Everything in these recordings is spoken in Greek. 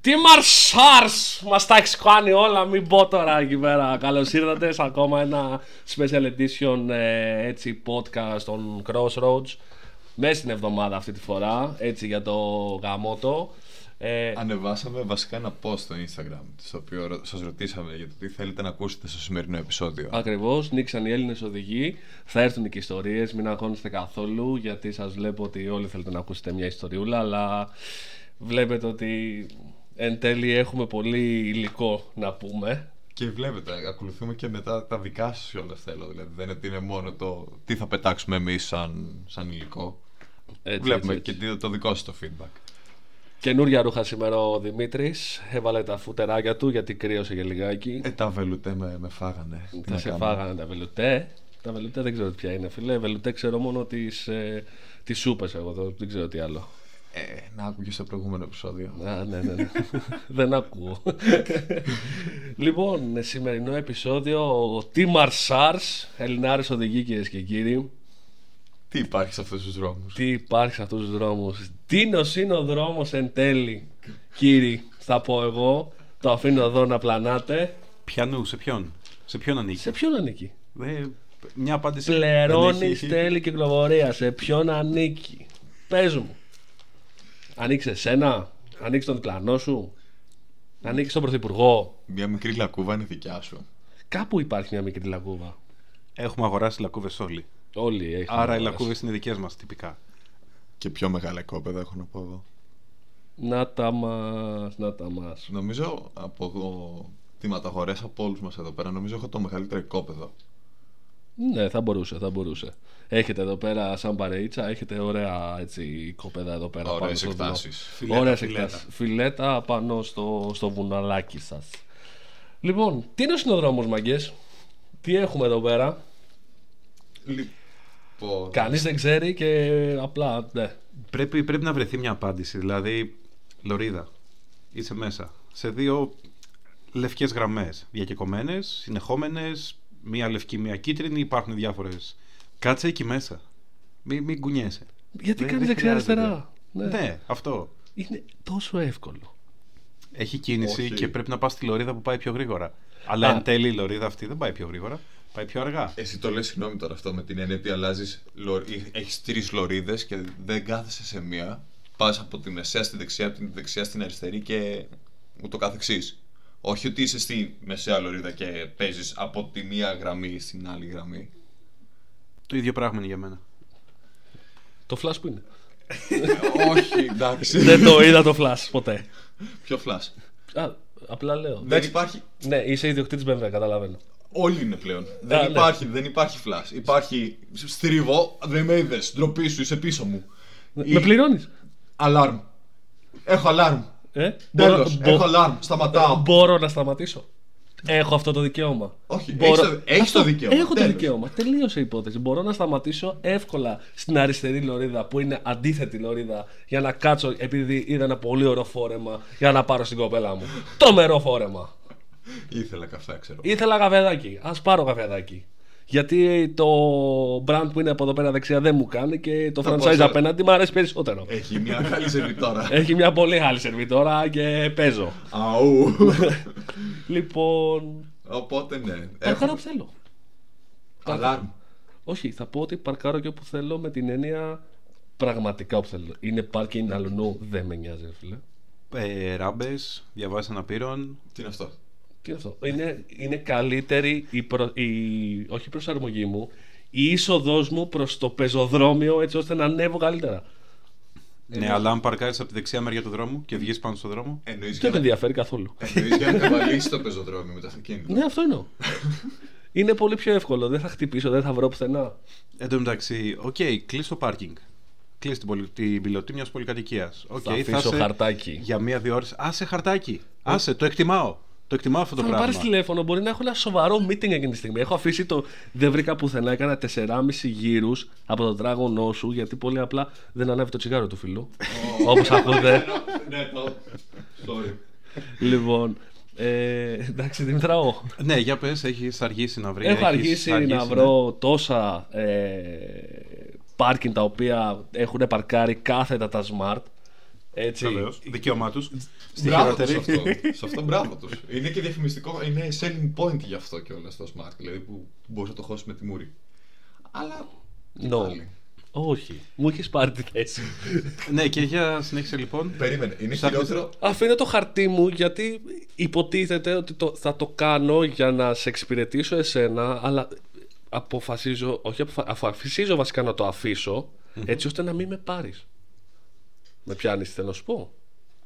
Τι Μαρσάρς μας τα έχεις κάνει όλα, μην πω τώρα εκεί πέρα. Καλώς ήρθατε σε ακόμα ένα special edition ε, έτσι, podcast των Crossroads. Μέσα στην εβδομάδα αυτή τη φορά, έτσι για το γαμότο. Ε, Ανεβάσαμε βασικά ένα post στο Instagram, στο οποίο σας ρωτήσαμε για το τι θέλετε να ακούσετε στο σημερινό επεισόδιο. Ακριβώς, νίξαν οι Έλληνες οδηγοί. Θα έρθουν και ιστορίες, μην αγχώνεστε καθόλου, γιατί σας βλέπω ότι όλοι θέλετε να ακούσετε μια ιστοριούλα, αλλά βλέπετε ότι εν τέλει έχουμε πολύ υλικό να πούμε. Και βλέπετε, ακολουθούμε και μετά τα δικά σας όλα θέλω. Δηλαδή δεν είναι ότι είναι μόνο το τι θα πετάξουμε εμείς σαν, σαν υλικό. Έτσι, Βλέπουμε έτσι, έτσι. και το δικό σας το feedback. Καινούρια ρούχα σήμερα ο Δημήτρης. Έβαλε τα φουτεράκια του γιατί κρύωσε και λιγάκι. Ε, τα βελουτέ με, με φάγανε. Τα σε φάγανε τα βελουτέ. Τα βελουτέ δεν ξέρω ποια είναι, φίλε. Βελουτέ ξέρω μόνο τις ε, σούπες εγώ. Δεν ξέρω τι άλλο. Ε, να άκουγες στο προηγούμενο επεισόδιο. Α, ναι, ναι, ναι. Δεν ακούω. λοιπόν, σημερινό επεισόδιο ο Τίμαρ Σάρς, Ελληνάρης οδηγή κυρίες και κύριοι. Τι υπάρχει σε αυτούς τους δρόμους; Τι υπάρχει σε αυτούς τους δρόμους; Τι είναι ο δρόμος εν τέλει, κύριοι, θα πω εγώ. Το αφήνω εδώ να πλανάτε. Πιανού, σε ποιον; Σε ποιον ανήκει; Σε ποιον ανήκει; Ε, μια απάντηση. Πληρώνει τέλη κυκλοφορίας. Σε ποιον ανήκει; Πες μου. Ανοίξει εσένα, ανοίξει τον διπλανό σου, ανοίξει τον πρωθυπουργό. Μια μικρή λακκούβα είναι δικιά σου. Κάπου υπάρχει μια μικρή λακκούβα. Έχουμε αγοράσει λακκούβες όλοι. Όλοι έχουμε Άρα αγοράσει. οι λακκούβες είναι δικές μας τυπικά. Και πιο μεγάλα κόπεδα έχω να πω εδώ. Να τα μας, να τα μας. Νομίζω από τις ματαγορέ από όλους μας εδώ πέρα, νομίζω έχω το μεγαλύτερο κόπεδο. Ναι, θα μπορούσε, θα μπορούσε. Έχετε εδώ πέρα σαν παρείτσα, έχετε ωραία έτσι, κοπέδα εδώ πέρα. Ωραίες εκτάσεις. Φιλέτα, φιλέτα. φιλέτα πάνω στο, στο βουναλάκι σας. Λοιπόν, τι είναι ο συνοδρόμος μαγκές, τι έχουμε εδώ πέρα; Λοιπόν... Κανείς δεν ξέρει και απλά, ναι. Πρέπει, πρέπει να βρεθεί μια απάντηση, δηλαδή, Λωρίδα, είσαι μέσα, σε δύο λευκές γραμμές, διακεκομένες, συνεχόμενες, μία λευκή, μία κίτρινη, υπάρχουν διάφορες Κάτσε εκεί μέσα. Μην, μην κουνιέσαι. Γιατί κάνει δεξιά-αριστερά; Ναι. ναι. αυτό. Είναι τόσο εύκολο. Έχει κίνηση και πρέπει να πας στη λωρίδα που πάει πιο γρήγορα. Αλλά εν τέλει η λωρίδα αυτή δεν πάει πιο γρήγορα. Πάει πιο αργά. Εσύ το λες συγγνώμη τώρα αυτό με την έννοια ότι αλλάζεις. Έχεις τρεις λωρίδες και δεν κάθεσαι σε μία. Πας από τη μεσαία στη δεξιά, από την δεξιά στην αριστερή και ούτω καθεξής. Όχι ότι είσαι στη μεσαία λωρίδα και παίζεις από τη μία γραμμή στην άλλη γραμμή. Το ίδιο πράγμα είναι για μένα. Το flash που είναι. Όχι, εντάξει. Δεν το είδα το flash ποτέ. Ποιο flash; Α, απλά λέω. Δεν υπάρχει. Ναι, είσαι ιδιοκτήτης BMW, καταλαβαίνω. Όλοι είναι πλέον. δεν, ναι. υπάρχει, δεν υπάρχει flash. Υπάρχει στρίβο, δεν με είδες. Ντροπή σου, είσαι πίσω μου. Με πληρώνεις; Αλάρμ. Έχω αλάρμ. Ε; Τέλος, έχω αλάρμ. Σταματάω. Μπορώ να σταματήσω. Έχω αυτό το δικαίωμα. Όχι, Μπορώ... έχεις, το... δικαίωμα. Έχω το δικαίωμα. Τελείωσε η υπόθεση. Μπορώ να σταματήσω εύκολα στην αριστερή λωρίδα που είναι αντίθετη λωρίδα για να κάτσω επειδή είδα ένα πολύ ωραίο φόρεμα για να πάρω στην κοπέλα μου. Το μερό φόρεμα. Ήθελα καφέ, ξέρω. Ήθελα καφεδάκι. Α πάρω καφεδάκι. Γιατί το brand που είναι από εδώ πέρα δεξιά δεν μου κάνει και το franchise απέναντι μου αρέσει περισσότερο. Έχει μια καλή σερβιτόρα. Έχει μια πολύ καλή σερβιτόρα και παίζω. Αού. λοιπόν. Οπότε ναι. Παρκάρω όπου θέλω. Αλάρμ. Όχι, θα πω ότι παρκάρω και όπου θέλω με την έννοια πραγματικά όπου θέλω. Είναι πάρκινγκ αλλού, δεν με νοιάζει, φίλε. Ε, Ράμπες, διαβάσεις αναπήρων. Τι είναι αυτό; Τι είναι αυτό; Είναι, είναι καλύτερη η, προ, η, όχι η προσαρμογή μου, η είσοδός μου προς το πεζοδρόμιο έτσι ώστε να ανέβω καλύτερα. Ναι, αλλά αν παρκάρεις από τη δεξιά μεριά του δρόμου και βγεις πάνω στον δρόμο. Εννοείς δεν με ενδιαφέρει καθόλου. Εννοείς για να καβαλήσεις το πεζοδρόμιο με το αυτοκίνητο. Ναι, αυτό εννοώ. είναι πολύ πιο εύκολο. Δεν θα χτυπήσω, δεν θα βρω πουθενά. Εν τω μεταξύ, OK, okay, κλείσει το πάρκινγκ. Κλείσει την, την πιλωτή μιας πολυκατοικίας. Okay, θα αφήσω χαρτάκι. Για μία-δύο ώρες. Άσε χαρτάκι. Άσε, το εκτιμάω. Το εκτιμάω αυτό το θα πράγμα. πάρεις τηλέφωνο, μπορεί να έχω ένα σοβαρό meeting εκείνη τη στιγμή. Έχω αφήσει το. Δεν βρήκα πουθενά, έκανα 4,5 γύρους από το τράγωνό σου γιατί πολύ απλά δεν ανέβει το τσιγάρο του φίλου. Όπως ακούτε. Ναι, το. Sorry. Λοιπόν, ε, εντάξει, Δημητράω. Ναι, για πες, έχεις αργήσει να βρει. Έχω αργήσει, αργήσει να βρω ναι. τόσα ε, πάρκινγκ τα οποία έχουν παρκάρει κάθετα τα smart Έτσι. Βεβαίως. Δικαίωμά τους. Στη Μπράβο τους χειροτερή. αυτό. Σε αυτό μπράβο τους. Είναι και διαφημιστικό, είναι selling point γι' αυτό κιόλας το smart. Δηλαδή που μπορείς να το χώσεις με τη μούρη. Αλλά. και No. πάλι. Όχι. Μου έχεις πάρει τη θέση. ναι, και για συνέχισε λοιπόν. Περίμενε. Είναι Ψάχνεις- χειρότερο. Αφήνω το χαρτί μου γιατί υποτίθεται ότι το, θα το κάνω για να σε εξυπηρετήσω εσένα, αλλά αποφασίζω, όχι αποφα- αποφασίζω βασικά να το αφήσω, έτσι ώστε να μην με πάρεις. Με πιάνεις, θέλω να σου πω.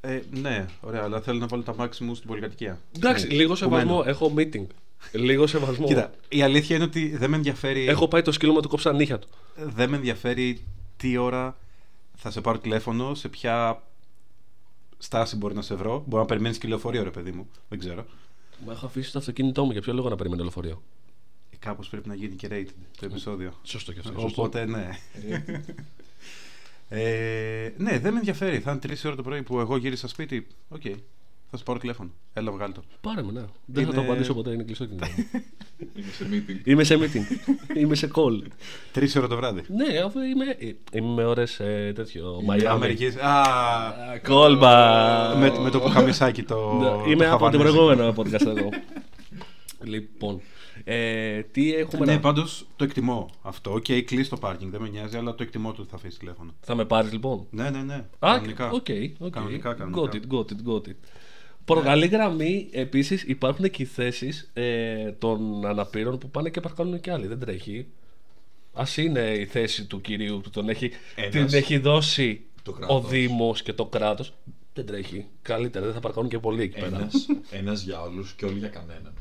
Ε, ναι, ωραία, αλλά θέλω να βάλω τα μάξι μου στην πολυκατοικία. Εντάξει, Ναι. λίγο Που σεβασμό. μένω. Έχω meeting. Λίγο σεβασμό. Κοίτα, η αλήθεια είναι ότι δεν με ενδιαφέρει. Έχω πάει το σκύλο μου να του κόψα νύχια του. Δεν με ενδιαφέρει τι ώρα θα σε πάρω τηλέφωνο, σε ποια στάση μπορεί να σε βρω. Μπορεί να περιμένεις και λεωφορείο, ρε παιδί μου. Δεν ξέρω. Μα έχω αφήσει το αυτοκίνητό μου για ποιο λόγο να περιμένω λεωφορείο; Ε, Κάπως πρέπει να γίνει και rated το επεισόδιο. Σωστό και αυτό. σωστό. Οπότε ναι. Ε, ναι, δεν με ενδιαφέρει. Θα είναι 3 ώρα το πρωί που εγώ γύρισα σπίτι. Οκ. Θα σου πάρω τηλέφωνο. Έλα, βγάλε το. Πάρε με, ναι. Δεν θα Είναι- το απαντήσω ποτέ, είναι κλειστό κινητό. Είναι σε meeting. είμαι σε meeting. είμαι σε call. 3 ώρα το βράδυ. Ναι, αφού είμαι, είμαι με ώρες ε, τέτοιο. Miami. Αμερικής. Α, Α, Κόλμπα. με, με το πουκαμισάκι το. Ναι, το Είμαι από την χαβανέζικο. προηγούμενο podcast εδώ. λοιπόν. Ε, τι έχουμε Ναι, να... πάντως το εκτιμώ αυτό. Οκ, κλείσει το πάρκινγκ, δεν με νοιάζει, αλλά το εκτιμώ ότι θα αφήσει τηλέφωνο. Θα με πάρεις λοιπόν; Ναι, ναι, ναι. Α, κανονικά. OK, OK. Κανονικά, Got κανονικά. it, got it, got it. Προκαλή γραμμή, επίσης υπάρχουν και οι θέσεις ε, των αναπήρων που πάνε και παρκάνουν και άλλοι. Δεν τρέχει. Α είναι η θέση του κυρίου που τον έχει, Ένας. την έχει δώσει Το ο κράτος. Δήμος και το κράτος. Δεν τρέχει. Καλύτερα, δεν θα παρκάνουν και πολλοί εκεί πέρα. Ένας, ένας για όλους και όλοι για κανέναν.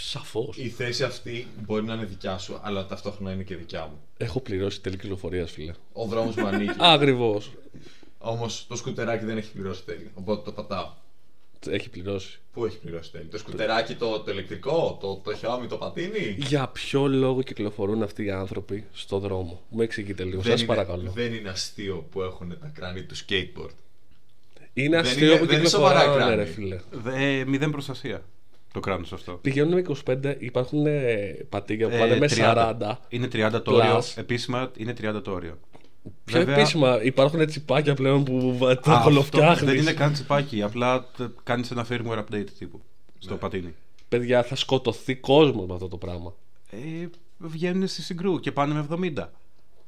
Σαφώς. Η θέση αυτή μπορεί να είναι δικιά σου, αλλά ταυτόχρονα είναι και δικιά μου. Έχω πληρώσει τέλη κυκλοφορίας, φίλε. Ο δρόμος μου ανήκει. Ακριβώς. Όμως το σκουτεράκι δεν έχει πληρώσει τέλη. Οπότε το πατάω. Έχει πληρώσει. Πού έχει πληρώσει τέλη. Το σκουτεράκι το, το ηλεκτρικό, το, το χιάμι, το πατίνι. Για ποιο λόγο κυκλοφορούν αυτοί οι άνθρωποι στο δρόμο; Μου εξηγείτε λίγο, Δεν σας είναι- παρακαλώ. Δεν είναι αστείο που έχουν τα κράνη του skateboard. Είναι δεν αστείο είναι- που δεν είναι σοβαρά κυκλοφοράνε, κράνη. ρε φίλε. Δε, μηδέν προστασία το κράνο αυτό. Πηγαίνουν με 25, υπάρχουν ε, πατήγια που Ε, πάνε με 30. 40. Είναι 30 το όριο. Plus. Επίσημα είναι 30 το όριο. Πιο Βέβαια, επίσημα υπάρχουν τσιπάκια πλέον που βα- τα αυτό κολοφτιάχνεις. Δεν είναι καν τσιπάκι. Απλά κάνεις ένα firmware update τύπου στο Ναι. πατίνι. Παιδιά, θα σκοτωθεί κόσμος με αυτό το πράγμα. Ε, βγαίνουν στη Συγγρού και πάνε με 70.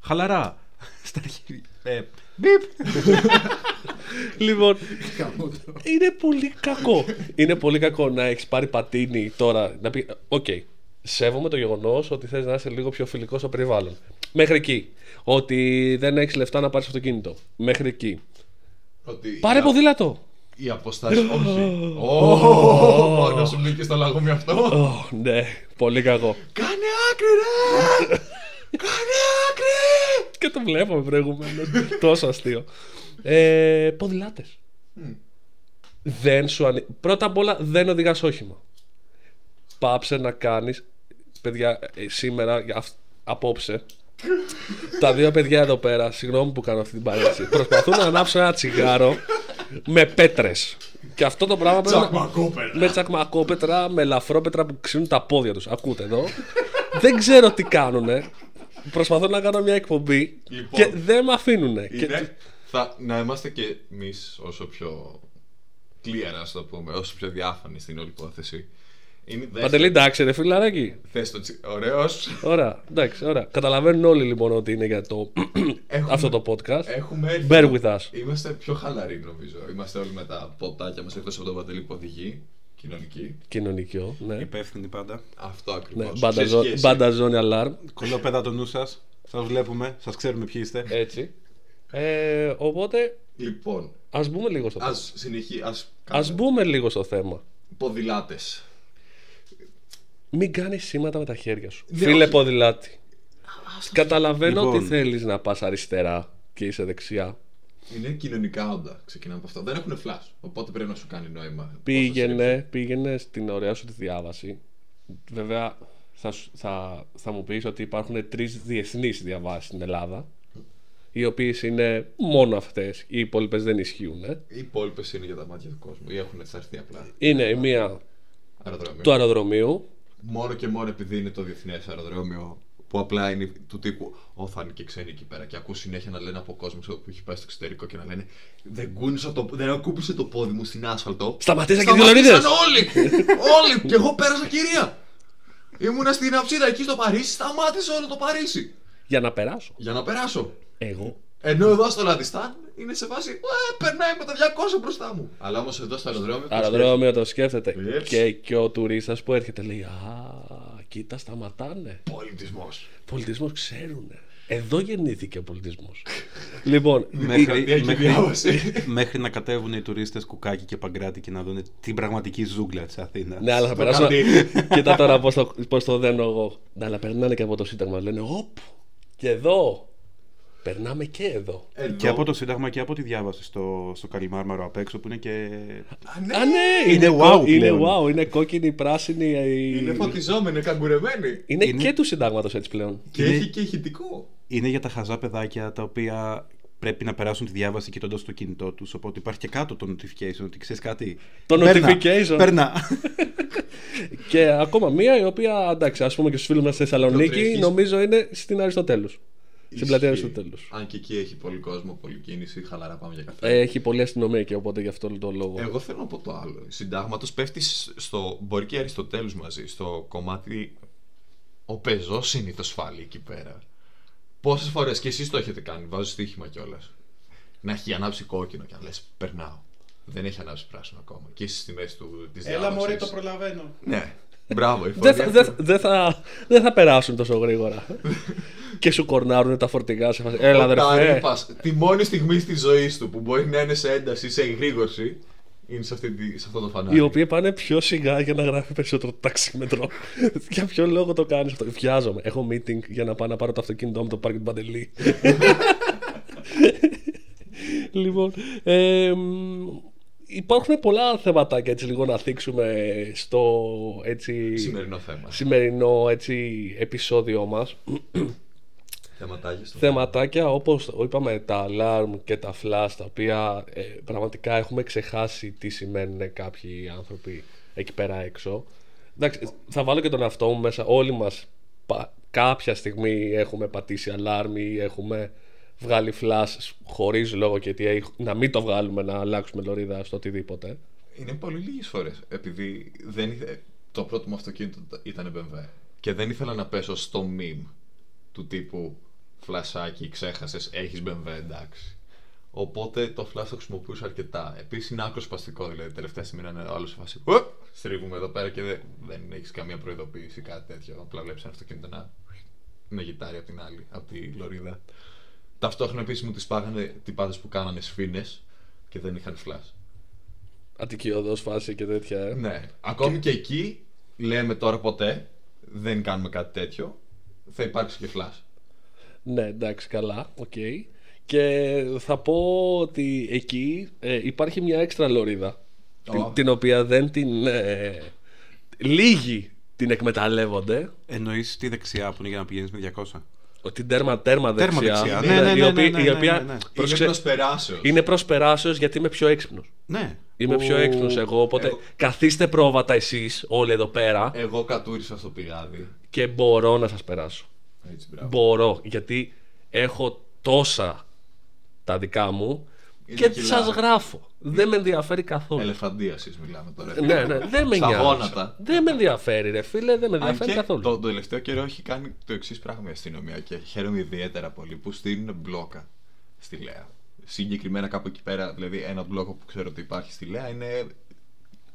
Χαλαρά. Στα αρχίδια. Ε, μπιπ. λοιπόν, είναι πολύ κακό. είναι πολύ κακό να έχεις πάρει πατίνι τώρα. Να πει, οκ, σέβομαι το γεγονός ότι θες να είσαι λίγο πιο φιλικός στο περιβάλλον. Μέχρι εκεί. Ότι δεν έχεις λεφτά να πάρεις αυτοκίνητο. Μέχρι εκεί. Ότι Πάρε η, ποδήλατο. η αποστάση. όχι. Ω, Να σου μπήκε στο λαγούμι αυτό. Ω, ναι, πολύ κακό. Κάνε άκρη, ρε! Κάνε άκρη! Και το βλέπαμε προηγουμένως. Τόσο αστείο. Ε, Ποδηλάτες. Δεν σου ανη... Πρώτα απ' όλα δεν οδηγάς όχημα. Πάψε να κάνεις. Παιδιά, ε, σήμερα, για αυ- απόψε, τα δύο παιδιά εδώ πέρα, συγγνώμη που κάνω αυτή την παρένθεση, προσπαθούν να ανάψουν ένα τσιγάρο με πέτρες. Και αυτό το πράγμα πρέπει να- Τσακμακόπερα. με τσακμακόπετρα, με ελαφρόπετρα που ξύνουν τα πόδια τους. Ακούτε εδώ. δεν ξέρω τι κάνουνε. Προσπαθώ να κάνω μια εκπομπή Λοιπόν. και δεν με αφήνουν. Είναι, θα, να είμαστε και εμείς όσο πιο clear, ας το πούμε, όσο πιο διάφανοι στην όλη υπόθεση. Είναι Παντελή, εντάξει, ρε φιλαράκι. Θες το τσι... Ωραίος. Ωραία, εντάξει, ωραία. Καταλαβαίνουν όλοι λοιπόν ότι είναι για το Έχουμε- αυτό το podcast. Έχουμε έρθει- Bear with us. Είμαστε πιο χαλαροί νομίζω. Είμαστε όλοι με τα ποτάκια μας εκτός από τον Παντελή που οδηγεί. Κοινωνική. Κοινωνικό, ναι. Υπεύθυνοι πάντα. Αυτό ναι. ακριβώς. Μπάντα Σε ζω- σχέση- Μπάντα ζώνη alarm. Κολόπεδα το νου σας. Σας βλέπουμε. Σας ξέρουμε ποιοι είστε. Έτσι. Ε, οπότε Λοιπόν, ας μπούμε λίγο στο θέμα. ας συνεχί... Ας, Ας κάνουμε μπούμε λίγο στο θέμα. Ποδηλάτες. Μην κάνεις σήματα με τα χέρια σου. Ναι, Φίλε όχι. ποδηλάτη. Καταλαβαίνω Λοιπόν. ότι θέλεις να πας αριστερά και είσαι δεξιά. Είναι κοινωνικά όντα. Ξεκινάμε από αυτό. Δεν έχουν flash. Οπότε πρέπει να σου κάνει νόημα. πόσο Πήγαινε, πήγαινε στην ωραία σου τη διάβαση. Βέβαια, θα, σου- θα, θα μου πεις ότι υπάρχουν τρεις διεθνείς διαβάσεις στην Ελλάδα. Οι οποίες είναι μόνο αυτές. Οι υπόλοιπες δεν ισχύουν. ε. Οι υπόλοιπες είναι για τα μάτια του κόσμου ή έχουν εξαρθεί απλά. Είναι η μία Αεροδρόμιο. του αεροδρομίου. Μόνο και μόνο επειδή είναι το διεθνές αεροδρόμιο, που απλά είναι του τύπου Ω, θα είναι και ξένοι εκεί πέρα. Και ακού συνέχεια να λένε από κόσμο που έχει πάει στο εξωτερικό και να λένε Δεν, κούνησα το, δεν ακούπησε το πόδι μου στην άσφαλτο. Σταματήσα και Σταματήσαν τις όλοι! όλοι! Και εγώ πέρασα κυρία! Ήμουνα στην αψίδα εκεί στο Παρίσι, σταμάτησε όλο το Παρίσι. Για να περάσω. Για να περάσω. Εγώ. Ενώ εδώ στο Λατιστάν είναι σε φάση. Ε, περνάει με τα 200 μπροστά μου. Αλλά όμως εδώ στο αεροδρόμιο. το Αεροδρόμιο το σκέφτεται. Yes. Και, και ο τουρίστας που έρχεται λέει Α, κοίτα, σταματάνε. Πολιτισμός. Πολιτισμός ξέρουνε. Εδώ γεννήθηκε ο πολιτισμός. λοιπόν, Μέχρι, Δημοκρατία και μέχρι, διάβαση. μέχρι να κατέβουν οι τουρίστες Κουκάκι και Παγκράτη και να δουν την πραγματική ζούγκλα της Αθήνας. ναι, αλλά θα Στο περάσω. καντίνι. Κοίτα τώρα πώς το, πώς το δένω εγώ. Ναι, αλλά περνάνε και από το Σύνταγμα. Λένε Οπ, και εδώ. Περνάμε και εδώ. Εδώ. Και από το Σύνταγμα και από τη διάβαση στο, στο Καλιμάρμαρο απ' έξω που είναι και. Α, ναι. Α, ναι, Είναι κο- wow Είναι πλέον. wow, είναι κόκκινη, πράσινη. η- Είναι φωτιζόμενη, είναι καγκουρεμένη. Είναι Είναι- και του συντάγματος έτσι πλέον. Και Είναι- έχει και ηχητικό. Είναι για τα χαζά παιδάκια τα οποία πρέπει να περάσουν τη διάβαση κοιτώντας το κινητό τους. Οπότε υπάρχει και κάτω το notification ότι ξέρεις κάτι. Το Παίρνα, notification. Παίρνα. Και ακόμα μία η οποία, εντάξει, ας πούμε και στους φίλους μας στη Θεσσαλονίκη, τρέχεις. νομίζω είναι στην Αριστοτέλους. Στην πλατεία Ισχύει. Αριστοτέλου. Αν και εκεί έχει πολύ κόσμο, πολλή κίνηση, χαλαρά πάμε για καφέ. Έχει πολλή αστυνομία και οπότε γι' αυτό το λόγο. Εγώ θέλω να πω το άλλο. Συντάγματος πέφτει στο. Μπορεί και Αριστοτέλους μαζί. Στο κομμάτι. Ο πεζός συνήθω φάλει εκεί πέρα. Πόσες φορές και εσείς το έχετε κάνει, βάζω στοίχημα κιόλας. Να έχει ανάψει κόκκινο και να λες: Περνάω. Δεν έχει ανάψει πράσινο ακόμα. Και είσαι στη μέση του της Έλα μωρέ το προλαβαίνω. Ναι. Μπράβο, η Δεν φωνή θα, δεν, αυτή. δεν θα, δεν θα περάσουν τόσο γρήγορα. και σου κορνάρουν τα φορτηγά σε φάση. Έλα, Ο αδερφέ. Ταρήπας, τη μόνη στιγμή στη ζωή του που μπορεί να είναι σε ένταση ή σε εγρήγορση είναι σε, αυτή, τη- σε αυτό το φανάρι. Οι οποίοι πάνε πιο σιγά για να γράφει περισσότερο το ταξίμετρο. για ποιο λόγο το κάνεις αυτό; Βιάζομαι. Έχω meeting για να πάω να πάρω το αυτοκίνητό μου το πάρκινγκ Παντελή. λοιπόν. ε, μ, υπάρχουν πολλά θεματάκια έτσι λίγο να θίξουμε στο έτσι, Σημερινό θέμα. σημερινό έτσι, επεισόδιο μας. Θεματάκια στο θεματάκια όπως είπαμε τα alarm και τα flash τα οποία ε, πραγματικά έχουμε ξεχάσει τι σημαίνουν κάποιοι άνθρωποι εκεί πέρα έξω Εντάξει, θα βάλω και τον εαυτό μου μέσα όλοι μας πα- κάποια στιγμή έχουμε πατήσει alarm ή έχουμε βγάλει flash χωρίς λόγο και τι έχει- να μην το βγάλουμε να αλλάξουμε λωρίδα στο οτιδήποτε Είναι πολύ λίγες φορές. Επειδή δεν ήθε... το πρώτο μου αυτοκίνητο ήταν BMW. Και δεν ήθελα να πέσω στο meme του τύπου φλασάκι, ξέχασες, έχεις BMW, εντάξει. Οπότε το flash το χρησιμοποιούσα αρκετά. Επίσης είναι άκρο σπαστικό, δηλαδή τελευταία στιγμή να είναι άλλο σε φάση. «Ου, Στρίβουμε εδώ πέρα και δεν, δεν έχεις καμία προειδοποίηση ή κάτι τέτοιο. Απλά βλέπεις ένα αυτοκίνητο να, να γιτάρει από την άλλη, από τη λωρίδα. Ταυτόχρονα επίσης μου τις πάγανε τυπάδες που κάνανε σφίνε και δεν είχαν flash. Αττικιωδός φάση και τέτοια ε. Ναι. Ακόμη και... εκεί λέμε τώρα ποτέ δεν κάνουμε κάτι τέτοιο. Θα υπάρξει και flash. Ναι, εντάξει, καλά, οκ. Και θα πω ότι εκεί ε, υπάρχει μια έξτρα λωρίδα. Την, Ω. την οποία δεν την. Ε, λίγοι την εκμεταλλεύονται. Εννοείς τη δεξιά που είναι για να πηγαίνεις με 200. Ότι τέρμα, τέρμα δεξιά. Τέρμα δεξιά. Ναι, Ναι, ναι, η ναι, οποία, ναι, η ναι, οποία- ναι, ναι. πρόσεξε, Είναι προσπεράσεως. είναι προσπεράσεως γιατί είμαι πιο έξυπνος. Ναι. Είμαι Που- πιο έξυπνος εγώ. Οπότε Εγώ- καθίστε πρόβατα εσείς όλοι εδώ πέρα Εγώ κατούρησα στο πηγάδι. και μπορώ να σας περάσω. Έτσι, μπράβο. Μπορώ γιατί έχω τόσα τα δικά μου Είναι και κιλά. σας γράφω. Δεν με ενδιαφέρει καθόλου. Ελεφαντίασης μιλάμε τώρα. Ναι, ναι, δεν με Στα νοιάζει. γόνατα. Δεν με ενδιαφέρει, ρε φίλε, δεν με Αν ενδιαφέρει και καθόλου. το, το τελευταίο καιρό έχει κάνει το εξής πράγμα η αστυνομία και χαίρομαι ιδιαίτερα πολύ που στείλουν μπλόκα στη Λέα. Συγκεκριμένα κάπου εκεί πέρα, δηλαδή ένα μπλόκο που ξέρω ότι υπάρχει στη Λέα είναι.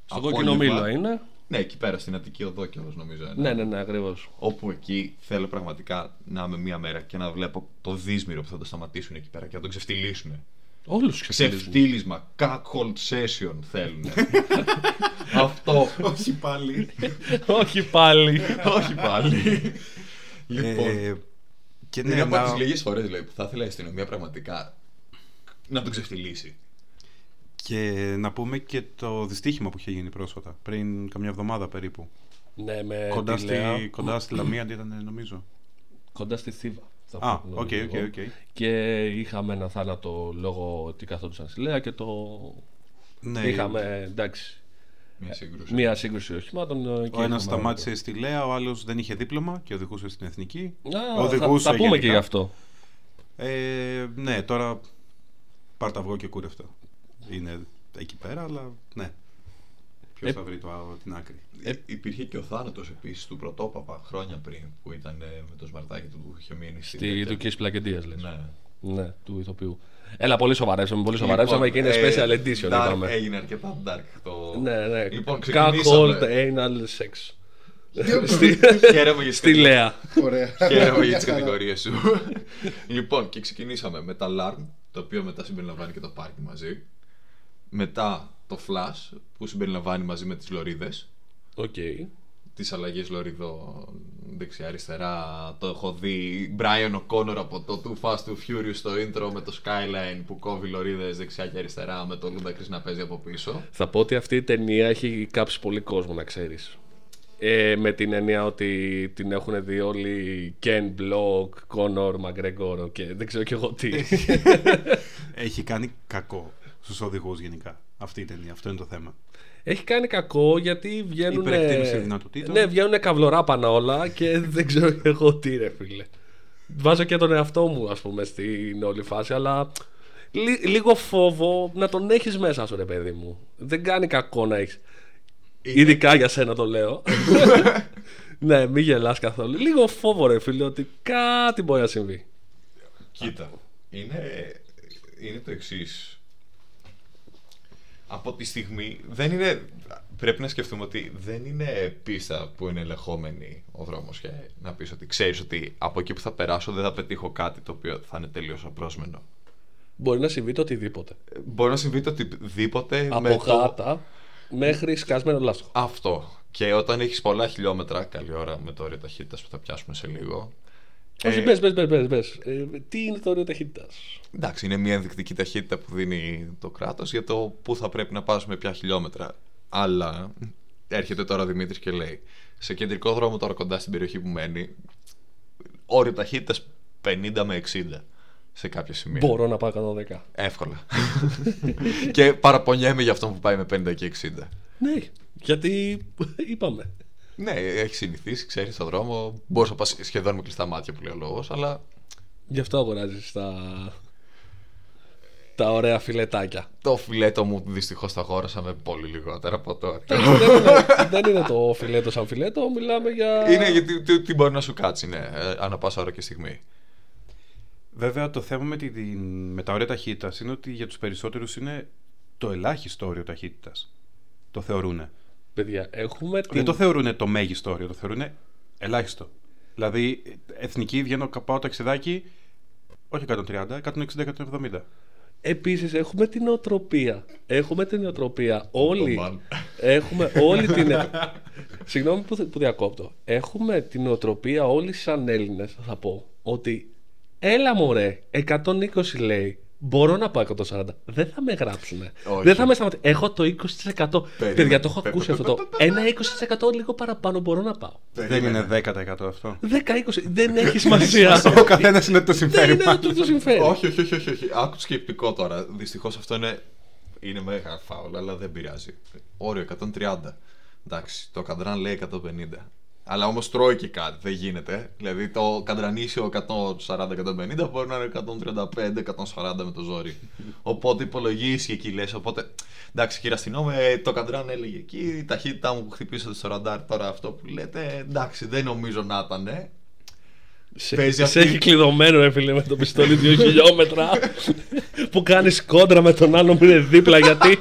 Στο απόγευμα- κόκκινο μήλο είναι. Ναι, εκεί πέρα στην Αττική Οδό κιόλας νομίζω. είναι. Ναι, ναι, ναι, ακριβώς. Όπου εκεί θέλω πραγματικά να είμαι μία μέρα και να βλέπω το δύσμυρο που θα το σταματήσουν εκεί πέρα και να τον ξεφτυλίσουν. Όλους τους Ξεφτύλισμα, hold session θέλουν. Αυτό. Όχι πάλι. Όχι πάλι. Όχι πάλι. λοιπόν. Ε, και είναι ναι, από να- τις λίγες φορές δηλαδή, που θα ήθελα η αστυνομία πραγματικά να τον ξεφτυλίσει. Και να πούμε και το δυστύχημα που είχε γίνει πρόσφατα, πριν καμιά εβδομάδα περίπου. Ναι, με κοντά, τη στη, ΛΕΑ, κοντά στη Λαμία ήταν, νομίζω. κοντά στη Θήβα. Θα Α, πω την οκ, ώρα οκ, λίγο. οκ. Και είχαμε ένα θάνατο λόγω ότι καθόντουσαν στη ΛΕΑ και το. Ναι, Είχαμε, εντάξει. Μια σύγκρουση. Μία σύγκρουση οχημάτων. ε, και Ο ένας είχαμε- σταμάτησε στη ΛΕΑ, ο άλλος δεν είχε δίπλωμα και οδηγούσε στην εθνική. Α, Οδηγούσε θα, θα πούμε και γενικά. γι' αυτό. Ε, ναι, τώρα πάρ' τα αυγό και κούρευτο. Είναι εκεί πέρα, αλλά ναι. Ποιο Ε, θα βρει το, άλλο την άκρη. Ε, υπήρχε και ο θάνατος επίσης του πρωτόπαπα χρόνια πριν που ήταν ε, με το σμαρτάκι του που είχε μείνει στην Στη τέτοια. Τουρκία Πλακεντίας, λες. Ναι. Ναι, του ηθοποιού. Έλα, πολύ σοβαρεύσαμε, πολύ σοβαρεύσαμε και είναι Λοιπόν, special ε, edition, dark, είπαμε. Έγινε αρκετά dark το. Ναι, ναι. Λοιπόν, Cockhold ξεκινήσαμε. anal sex. Στη- Χαίρομαι για τις Στη ΛΕΑ. Ωραία. Χαίρομαι για τις κατηγορίες σου. λοιπόν, και ξεκινήσαμε με τα Alarm, το οποίο μετά συμπεριλαμβάνει και το Parking μαζί. Μετά το Flash, που συμπεριλαμβάνει μαζί με τις λωρίδες. Οκ. Τις αλλαγές λωρίδων δεξιά-αριστερά. Το έχω δει. Brian O'Connor από το Too Fast Too Furious στο intro με το Skyline που κόβει λωρίδες δεξιά και αριστερά με το Ludacris να παίζει από πίσω. Θα πω ότι αυτή η ταινία έχει κάψει πολύ κόσμο, να ξέρεις. Ε, με την έννοια ότι την έχουν δει όλοι Ken Block, Conor McGregor και δεν ξέρω κι εγώ τι. Έχει κάνει κακό στους οδηγούς γενικά. Αυτή η ταινία, αυτό είναι το θέμα. Έχει κάνει κακό γιατί βγαίνουν. Υπερεκτίμηση δυνατοτήτων. Ναι, βγαίνουν καυλοράπανα όλα και δεν ξέρω κι εγώ τι, ρε φίλε. Βάζω και τον εαυτό μου, ας πούμε, στην όλη φάση, αλλά λι- λίγο φόβο να τον έχεις μέσα σου, ρε παιδί μου. Δεν κάνει κακό να έχει. Ειδικά για σένα το λέω. ναι, μην γελάς καθόλου. Λίγο φόβο, ρε φίλε, ότι κάτι μπορεί να συμβεί. Κοίτα, είναι, είναι το εξής. Από τη στιγμή δεν είναι. Πρέπει να σκεφτούμε ότι δεν είναι πίστα που είναι ελεγχόμενη ο δρόμος και να πεις ότι ξέρεις ότι από εκεί που θα περάσω δεν θα πετύχω κάτι το οποίο θα είναι τελείως απρόσμενο. Μπορεί να συμβεί το οτιδήποτε. Ε, Μπορεί να συμβεί το οτιδήποτε Από με το... γάτα μέχρι σκασμένο λάστιχο. Αυτό. Και όταν έχεις πολλά χιλιόμετρα, καλή ώρα με το όριο ταχύτητα που θα πιάσουμε σε λίγο. Όχι, ε, πες, πες, πες, πες, πες. Ε, τι είναι το όριο ταχύτητας; Εντάξει, είναι μια ενδεικτική ταχύτητα που δίνει το κράτος για το πού θα πρέπει να πας με ποια χιλιόμετρα. Αλλά έρχεται τώρα ο Δημήτρης και λέει: Σε κεντρικό δρόμο τώρα κοντά στην περιοχή που μένει, όριο ταχύτητας 50 με 60 σε κάποια σημεία. Μπορώ να πάω 110. Εύκολα. και παραπονιέμαι για αυτόν που πάει με 50 και 60. Ναι, γιατί είπαμε. Ναι, έχει συνηθίσει, ξέρεις τον δρόμο. Μπορείς να πας σχεδόν με κλειστά μάτια που λέει ο λόγος, αλλά Γι' αυτό αγοράζεις τα. τα ωραία φιλετάκια. το φιλέτο μου δυστυχώς το αγόρασα με πολύ λιγότερα από τώρα. Εντάξει, δεν, είναι, δεν είναι το φιλέτο σαν φιλέτο, μιλάμε για. Είναι γιατί τι, τι μπορεί να σου κάτσει, ναι, ε, ανά πάσα ώρα και στιγμή. Βέβαια, το θέμα με, τη, την- με τα όρια ταχύτητας είναι ότι για τους περισσότερους είναι το ελάχιστο όριο ταχύτητας. Το θεωρούν. Παιδιά, έχουμε την. Δεν το θεωρούν το μέγιστο όριο, το θεωρούν ελάχιστο. Δηλαδή, εθνική βγαίνω, πάω ταξιδάκι, όχι 130, 160-170. Επίσης έχουμε την οτροπία. Έχουμε την οτροπία. Όλοι man. έχουμε όλη την... Συγγνώμη που, που διακόπτω. Έχουμε την οτροπία όλοι σαν Έλληνες θα πω ότι έλα μωρέ 120 λέει Μπορώ να πάω 140. Δεν θα με γράψουνε. Όχι. Δεν θα με σταματήσει. Έχω το 20%. Παιδιά, το έχω Πε- ακούσει πε- αυτό. πε- το πε- Ένα 20% λίγο παραπάνω μπορώ να πάω. Δεν είναι 10% αυτό. 10-20 δεν έχει σημασία. Ο καθένας είναι το Δεν συμφέρει. είναι μάλλον. το το συμφέρει. όχι, όχι, όχι, όχι, όχι. Άκου σκεπτικό τώρα. Δυστυχώς αυτό είναι, είναι μέγα φάουλ, αλλά δεν πειράζει. Όριο 130. Εντάξει, το καντράν λέει 150. Αλλά όμως τρώει και κάτι, δεν γίνεται. Δηλαδή το καντρανίσιο 140-150 μπορεί να είναι 135-140 με το ζόρι. οπότε υπολογίζει εκεί λες. Οπότε εντάξει, κύριε αστυνόμε, το καντράν έλεγε εκεί. Η ταχύτητά μου που χτυπήσατε στο ραντάρ τώρα αυτό που λέτε. Εντάξει, δεν νομίζω να ήταν. Ε. Σε, Παίζει σε αυτή- έχει κλειδωμένο ρε φίλε με το πιστόλι 2 χιλιόμετρα που κάνεις κόντρα με τον άλλο που είναι δίπλα γιατί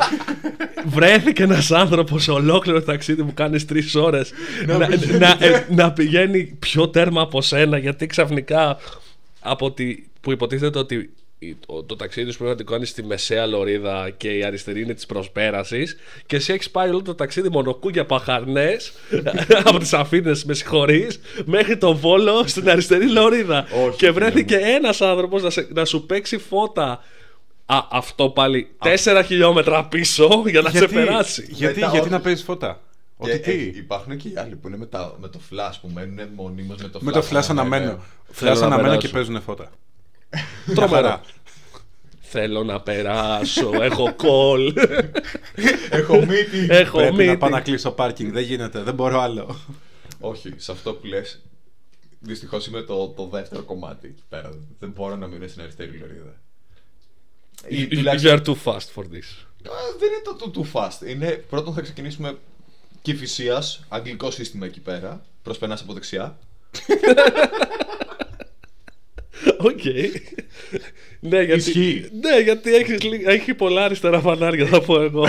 βρέθηκε ένας άνθρωπος σε ολόκληρο ταξίδι που κάνεις τρεις ώρες να, να, ε, να πηγαίνει πιο τέρμα από σένα γιατί ξαφνικά από τη, που υποτίθεται ότι η- το, το ταξίδι σου πρέπει να το κάνεις στη μεσαία λωρίδα και η αριστερή είναι της προσπέρασης. Και εσύ έχεις πάει όλο το ταξίδι μονοκούγια παχαρνές από τις Αφήνε, με συγχωρείς, μέχρι το βόλο στην αριστερή λωρίδα. Όχι, και φίλε βρέθηκε μου. ένας άνθρωπος να, σε- να σου παίξει φώτα. Α, αυτό πάλι 4 χιλιόμετρα πίσω για να σε περάσει. γιατί, Μετά, γιατί όχι. να παίζεις φώτα; Και Ότι τι; έχει- υπάρχουν και οι άλλοι που είναι με, τα, με το flash που μένουν μονίμως με το flash. Με το flash αναμένω. Θέλω Flash να αναμένω και περάσω. παίζουν φώτα. Τρομερά. Θέλω να περάσω, έχω κολ. Έχω μύτη. έχω Πρέπει να μύτη. πάω να κλείσω πάρκινγκ. Δεν γίνεται, δεν μπορώ άλλο. Όχι, σε αυτό που λες. Δυστυχώς είμαι το, το δεύτερο κομμάτι εκεί πέρα. Δεν μπορώ να μείνω στην αριστερή λωρίδα. Ή You τουλάχιστον- are too fast for this. Α, Δεν είναι το too, too fast. Είναι, πρώτον θα ξεκινήσουμε Κηφισία, αγγλικό σύστημα εκεί πέρα. Προσπερνάς από δεξιά. Οκ. ναι, γιατί, Ισχύει. ναι, γιατί έχεις, λι- έχει πολλά αριστερά φανάρια, θα πω εγώ.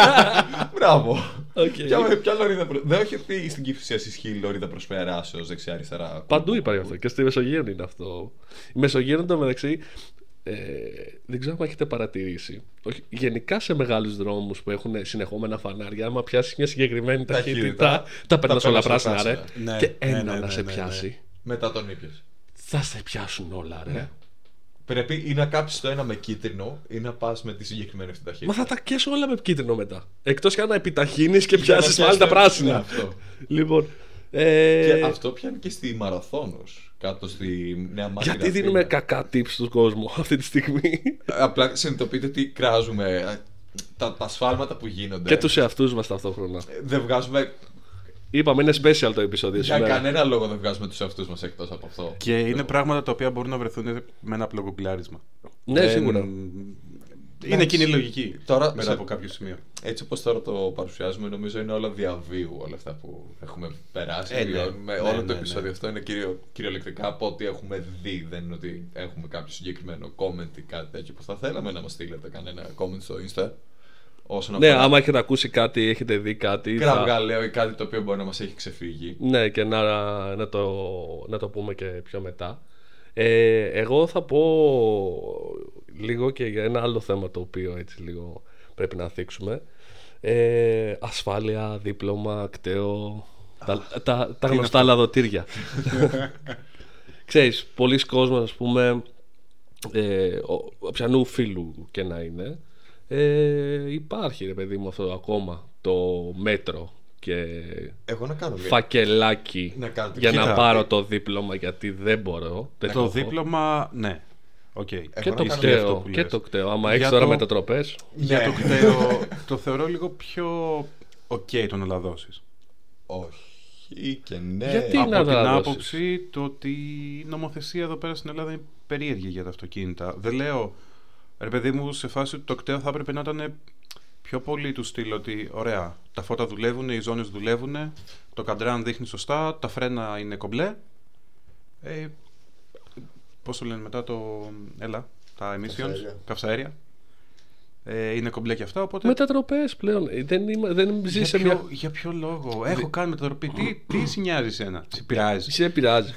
Μπράβο. Οκ. Ποια, ποια λωρίδα. προ- Δεν όχι ότι στην Κηφισία ισχύει η λωρίδα προσπεράσεως δεξιά-αριστερά. Παντού υπάρχει αυτό. Και στη Μεσογείων είναι αυτό. Η Μεσογείο μεταξύ. Ε, δεν ξέρω αν έχετε παρατηρήσει. Όχι, γενικά σε μεγάλους δρόμους που έχουν συνεχόμενα φανάρια, άμα πιάσεις μια συγκεκριμένη ταχύτητα, Ταχύτητα, τα περνάς τα όλα περνάς όλα πράσινα, ρε. πράσινα. Ναι, και ναι, ένα ναι, να ναι, σε ναι, πιάσει. Μετά τον ήπιες. Θα σε πιάσουν όλα, ρε. Ναι. Πρέπει ή να κάψεις το ένα με κίτρινο ή να πας με τη συγκεκριμένη αυτή ταχύτητα. Μα θα τα κέσω όλα με κίτρινο μετά. Εκτός και αν επιταχύνεις και Για να πιάσεις πάλι πιάσεις τα το- πράσινα. Ναι, αυτό. Λοιπόν. Ε, Και αυτό πιάνει και στη μαραθώνο. Κάτω στη Νέα Μάτια. γιατί δίνουμε κακά tips στον κόσμο αυτή τη στιγμή; Απλά συνειδητοποιείτε ότι κράζουμε. Τα, τα σφάλματα που γίνονται. και τους εαυτούς μας ταυτόχρονα. Δεν βγάζουμε. Είπαμε, είναι special το επεισόδιο Για σήμερα. κανένα λόγο δεν βγάζουμε τους εαυτούς μας εκτός από αυτό. Και είναι πράγματα τα οποία μπορούν να βρεθούν με ένα απλό γκουγκλάρισμα. Ναι, Δεν- σίγουρα. Είναι κοινή λογική. Τώρα, μετά σε- από κάποιο σημείο. Έτσι όπως τώρα το παρουσιάζουμε, νομίζω είναι όλα διαβίου όλα αυτά που έχουμε περάσει. Ε, ναι. βιώνουμε. Ναι, Όλο ναι, το ναι. επεισόδιο αυτό είναι κυριο, κυριολεκτικά από ό,τι έχουμε δει. Δεν είναι ότι έχουμε κάποιο συγκεκριμένο comment ή κάτι τέτοιο που θα θέλαμε να μας στείλετε κανένα comment στο Insta. Όσον Ναι, αφορά άμα έχετε ακούσει κάτι, έχετε δει κάτι. θα- κραυγαλαίο ή κάτι το οποίο μπορεί να μας έχει ξεφύγει. Ναι, και να, να, το, να το πούμε και πιο μετά. Ε, εγώ θα πω λίγο και για ένα άλλο θέμα το οποίο έτσι λίγο πρέπει να θίξουμε. Ε, ασφάλεια, δίπλωμα, κταίο, τα, τα, τα γνωστά λαδοτήρια. Ξέρεις, πολλοί κόσμος ας πούμε ε, ο, οποιανού φίλου και να είναι ε, υπάρχει ρε παιδί μου αυτό ακόμα το μέτρο και Εγώ να κάνω μια. φακελάκι Να κάνετε για κοίτα. να πάρω το δίπλωμα γιατί δεν μπορώ. Δεν Το έχω. δίπλωμα, ναι. Οκ. Και Εγώ το να κάνω αυτό ΚΤΕΟ. που Και λες. το ΚΤΕΟ. Άμα Για έχει τώρα το- μετατροπές. Για Ναι. το ΚΤΕΟ το θεωρώ λίγο πιο οκ το να τα δώσει. Όχι και ναι. Γιατί; Από να την τα δώσεις. άποψη το ότι η νομοθεσία εδώ πέρα στην Ελλάδα είναι περίεργη για τα αυτοκίνητα. Δεν λέω, ρε παιδί μου, σε φάση ότι το ΚΤΕΟ θα έπρεπε να ήταν πιο πολύ του στυλ ότι ωραία, τα φώτα δουλεύουν, οι ζώνες δουλεύουν, το καντράν δείχνει σωστά, τα φρένα είναι κομπλέ. Ε, πώς το λένε μετά το, έλα, τα emissions, Καυσαέρια. καυσαέρια. Ε, είναι κομπλέ και αυτά, οπότε... Μετατροπές πλέον. Ε, Δεν, είμαι, δεν ζεις για, σε ποιο, μια. για ποιο λόγο; Έχω κάνει μετατροπή. τι, τι σε νοιάζει εσένα; Σε πειράζει; Σε πειράζει.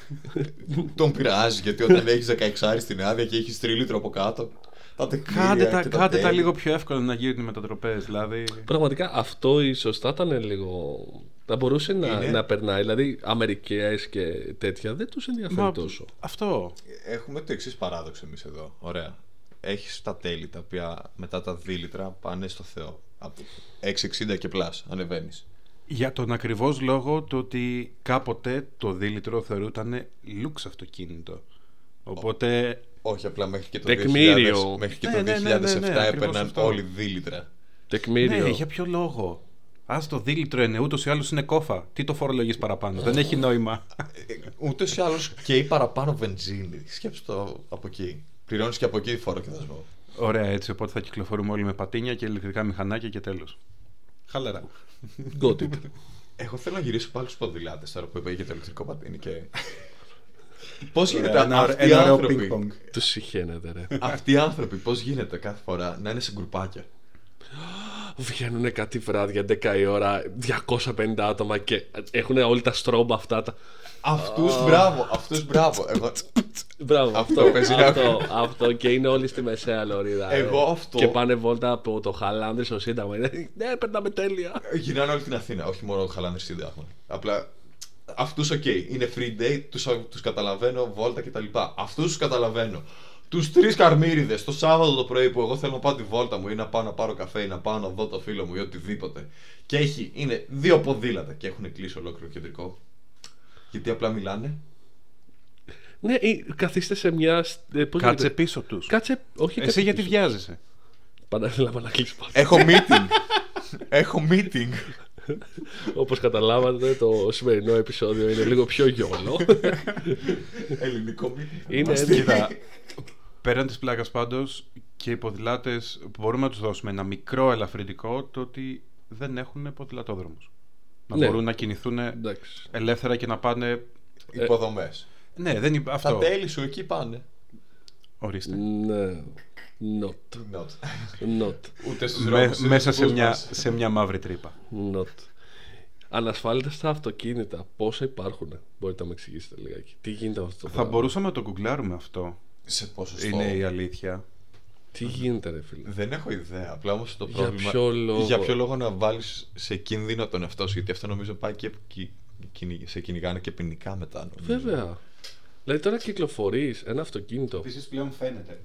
Τον πειράζει γιατί όταν έχεις 16 στην άδεια και έχεις τρίλιτρο από κάτω. Τα τεκμήρια Κάντε τα, και κάντε τα τέλη. λίγο πιο εύκολα να γίνουν οι μετατροπές. Δηλαδή. Πραγματικά αυτό ίσω θα ήταν λίγο. Θα μπορούσε να, Είναι. να περνάει. Δηλαδή, Αμερικές και τέτοια δεν τους ενδιαφέρει Μα, τόσο. Αυτό. Έχουμε το εξής παράδοξο εμείς εδώ. Ωραία. Έχεις τα τέλη τα οποία μετά τα δίλητρα πάνε στο Θεό. Από 6,60 και πλάς ανεβαίνεις. Για τον ακριβώς λόγο το ότι κάποτε το δίλητρο θεωρούταν λουξ αυτοκίνητο. Οπότε. Όχι απλά μέχρι και το Τεκμήριο. 2000, μέχρι και Ναι, το ναι, ναι, 2007 ναι, ναι, ακριβώς έπαιρναν αυτό. όλοι δίλητρα. Τεκμήριο. Ναι, για ποιο λόγο; Α το δίλητρο είναι, ούτως ή άλλως είναι κόφα. Τι το φορολογείς παραπάνω. Δεν έχει νόημα. Ούτε ή άλλως και η παραπάνω βενζίνη. Σκέψτε το από εκεί. Πληρώνεις και από εκεί φόρο και δασμό. Ωραία, έτσι. Οπότε θα κυκλοφορούμε όλοι με πατίνια και ηλεκτρικά μηχανάκια και τέλος. Χαλαρά. Got it. Εγώ θέλω να γυρίσω πάλι στους ποδηλάτες τώρα που είπα για το ηλεκτρικό πατίνι και. Πώς γίνεται Ένα ωραίο- αυτοί οι ένα ωραίο άνθρωποι, πινκ-πονγκ. Τους συχαίνεται, ρε. αυτοί οι άνθρωποι πώς γίνεται κάθε φορά να είναι σε γκρουπάκια; Βγαίνουν κάτι βράδια 10 η ώρα, 250 άτομα και έχουν όλοι τα στρόμπα αυτά. Τα... Αυτούς μπράβο, αυτούς μπράβο. Εγώ, Μπράβο, Αυτό αυτό, παίζει αυτό, να- αυτό, και είναι όλοι στη μεσαία λωρίδα. Εγώ ρε. αυτό- Και πάνε βόλτα από το Χαλάνδρι στο Σύνταγμα. Ναι, περνάμε τέλεια. γυρνάνε όλη την Αθήνα, όχι μόνο το Χαλάνδρι Σύνταγμα. Απλά αυτούς, οκ, είναι free day, τους τους καταλαβαίνω, βόλτα κτλ. Αυτούς τους καταλαβαίνω. Τους τρεις καρμίριδε το Σάββατο το πρωί που εγώ θέλω να πάω τη βόλτα μου ή να πάω να πάρω καφέ ή να πάω να δω το φίλο μου ή οτιδήποτε. Και έχει, είναι δύο ποδήλατα και έχουν κλείσει ολόκληρο κεντρικό. Γιατί απλά μιλάνε. Ναι, ή καθίστε σε μια. σ- ε, πώς Κάτσε λέγεται; πίσω τους. Κάτσε. Όχι, Εσύ γιατί βιάζεσαι; Πάντα θέλαμε να κλείσει πάλι. Έχω meeting. Έχω meeting. Όπως καταλάβατε, το σημερινό επεισόδιο είναι λίγο πιο γιόλο. Ελληνικό meeting. είναι. Κοίτα, πέραν της πλάκας πάντως και οι ποδηλάτες μπορούμε να τους δώσουμε ένα μικρό ελαφρυντικό το ότι δεν έχουν ποδηλατόδρομους. Να Ναι. μπορούν να κινηθούν Εντάξει. ελεύθερα και να πάνε. Υποδομές. Ναι, δεν είναι Τα αυτό. τέλη σου εκεί πάνε. Ορίστε. Ναι. Not. Not. Not. Ούτε στους Με- μέσα σε μια, σε μια μαύρη τρύπα. Not. Ανασφάλιτα στα αυτοκίνητα, πόσα υπάρχουν, μπορείτε να με εξηγήσετε λιγάκι. Τι γίνεται με αυτό το Θα πράγμα; μπορούσαμε να το γκουγκλάρουμε αυτό. Σε ποσοστό. Είναι η αλήθεια. Τι γίνεται, ρε φίλε; Δεν έχω ιδέα. Απλά όμως το Για πρόβλημα. ποιο λόγο; Για ποιο λόγο να βάλεις σε κίνδυνο τον εαυτό σου, γιατί αυτό νομίζω πάει και κι- κυνη- σε κυνηγάνε και ποινικά μετά. Νομίζω. Βέβαια. Δηλαδή τώρα κυκλοφορείς ένα αυτοκίνητο. Επίσης πλέον φαίνεται.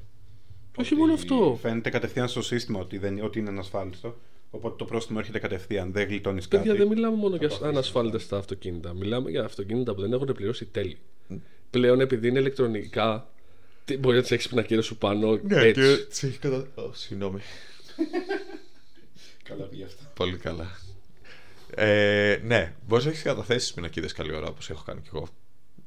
Όχι Ότι μόνο αυτό. Φαίνεται κατευθείαν στο σύστημα ότι, δεν, ότι είναι ανασφάλιστο. Οπότε το πρόστιμο έρχεται κατευθείαν. Δεν γλιτώνεις κάτι. Παιδιά, δεν μιλάμε μόνο για αφήσεις ανασφάλιτα στα αυτοκίνητα. Μιλάμε για αυτοκίνητα που δεν έχουν πληρώσει τέλη. Πλέον επειδή είναι ηλεκτρονικά, τι- μπορεί να τις έχεις πινακίδε σου πάνω. Ναι, έτσι. και τσι έχει κατα... Ω, Συγγνώμη. Καλά πήγε αυτό. Πολύ καλά. Ε, ναι, μπορείς να έχεις καταθέσεις τι πινακίδες καλή ώρα όπως έχω κάνει κι εγώ.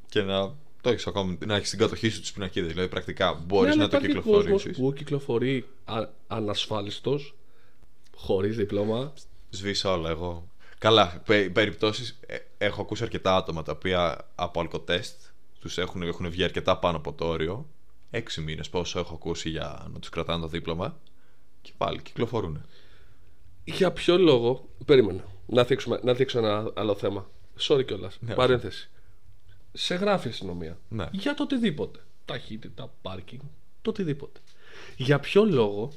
Και να το έχεις ακόμα, να έχεις στην κατοχή σου τι πινακίδε. Δηλαδή πρακτικά μπορείς Ναι, αλλά να το υπάρχει κόσμος κυκλοφορήσεις. που κυκλοφορεί α, ανασφάλιστος, χωρίς δίπλωμα. Σβήσα όλα εγώ. Καλά, πε, περιπτώσεις. έχω ακούσει αρκετά άτομα τα οποία από αλκοτέστ τους έχουν, έχουν βγει αρκετά πάνω από το όριο. Έξι μήνες πόσο έχω ακούσει για να τους κρατάνε το δίπλωμα. Και πάλι κυκλοφορούν. Για ποιο λόγο. Περίμενε. Να δείξουμε, να δείξω ένα άλλο θέμα. Sorry κιόλας. Ναι, Παρένθεση. Σε γράφει η αστυνομία. Ναι. Για το οτιδήποτε. Ταχύτητα, πάρκινγκ, το οτιδήποτε. Για ποιο λόγο.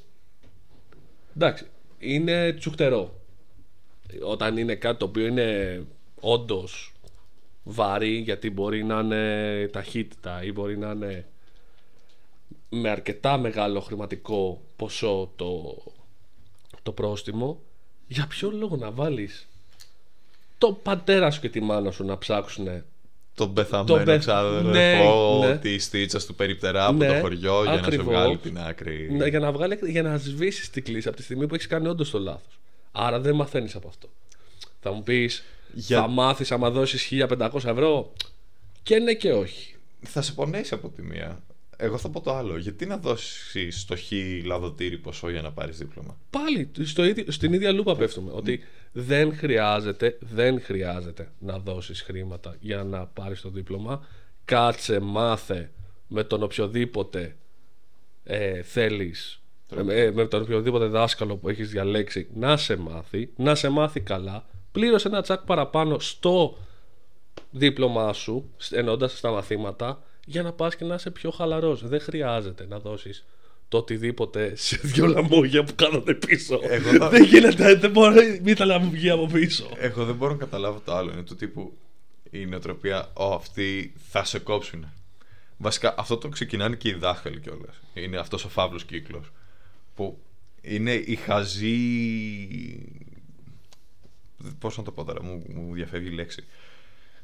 Εντάξει, είναι τσουχτερό. Όταν είναι κάτι το οποίο είναι όντως βαρύ, γιατί μπορεί να είναι ταχύτητα ή μπορεί να είναι με αρκετά μεγάλο χρηματικό ποσό το, το πρόστιμο, για ποιο λόγο να βάλεις το πατέρα σου και τη μάνα σου να ψάξουν Τον πεθαμένο πεθ- ξάδερφο Ναι, ναι. τη στίτσας του περιπτερά από Ναι, το χωριό για να ακριβώς. σε βγάλει την άκρη. Ναι, για να, βγάλει, για να σβήσει την κλίση από τη στιγμή που έχεις κάνει όντως το λάθος. Άρα δεν μαθαίνεις από αυτό. Θα μου πεις, Για- θα μάθεις άμα δώσεις 1500 ευρώ; Και ναι και όχι. Θα σε πονέσει από τη μία. Εγώ θα πω το άλλο. Γιατί να δώσεις στο χ λαδοτήρι ποσό για να πάρεις δίπλωμα; Πάλι στο ίδιο, στην ίδια λούπα πέφτουμε. Ότι δεν χρειάζεται, δεν χρειάζεται να δώσεις χρήματα για να πάρεις το δίπλωμα. Κάτσε, μάθε με τον οποιοδήποτε ε, θέλεις με, με τον οποιοδήποτε δάσκαλο που έχεις διαλέξει να σε μάθει, να σε μάθει καλά. Πλήρωσε ένα τσακ παραπάνω στο δίπλωμά σου ενώντας στα μαθήματα για να πας και να είσαι πιο χαλαρός. Δεν χρειάζεται να δώσεις το οτιδήποτε σε δυο λαμόγια που κάθονται πίσω Εγώ θα- δεν γίνεται, δεν μπορεί μη να μου βγει από πίσω Εγώ δεν μπορώ να καταλάβω το άλλο. Είναι του τύπου η νοοτροπία, Ω, αυτοί θα σε κόψουν. Βασικά αυτό το ξεκινάνε και οι δάσκαλοι κιόλας. Είναι αυτός ο φαύλος κύκλος. Που είναι η χαζή. Πώς να το πω τώρα, μου, μου διαφεύγει η λέξη.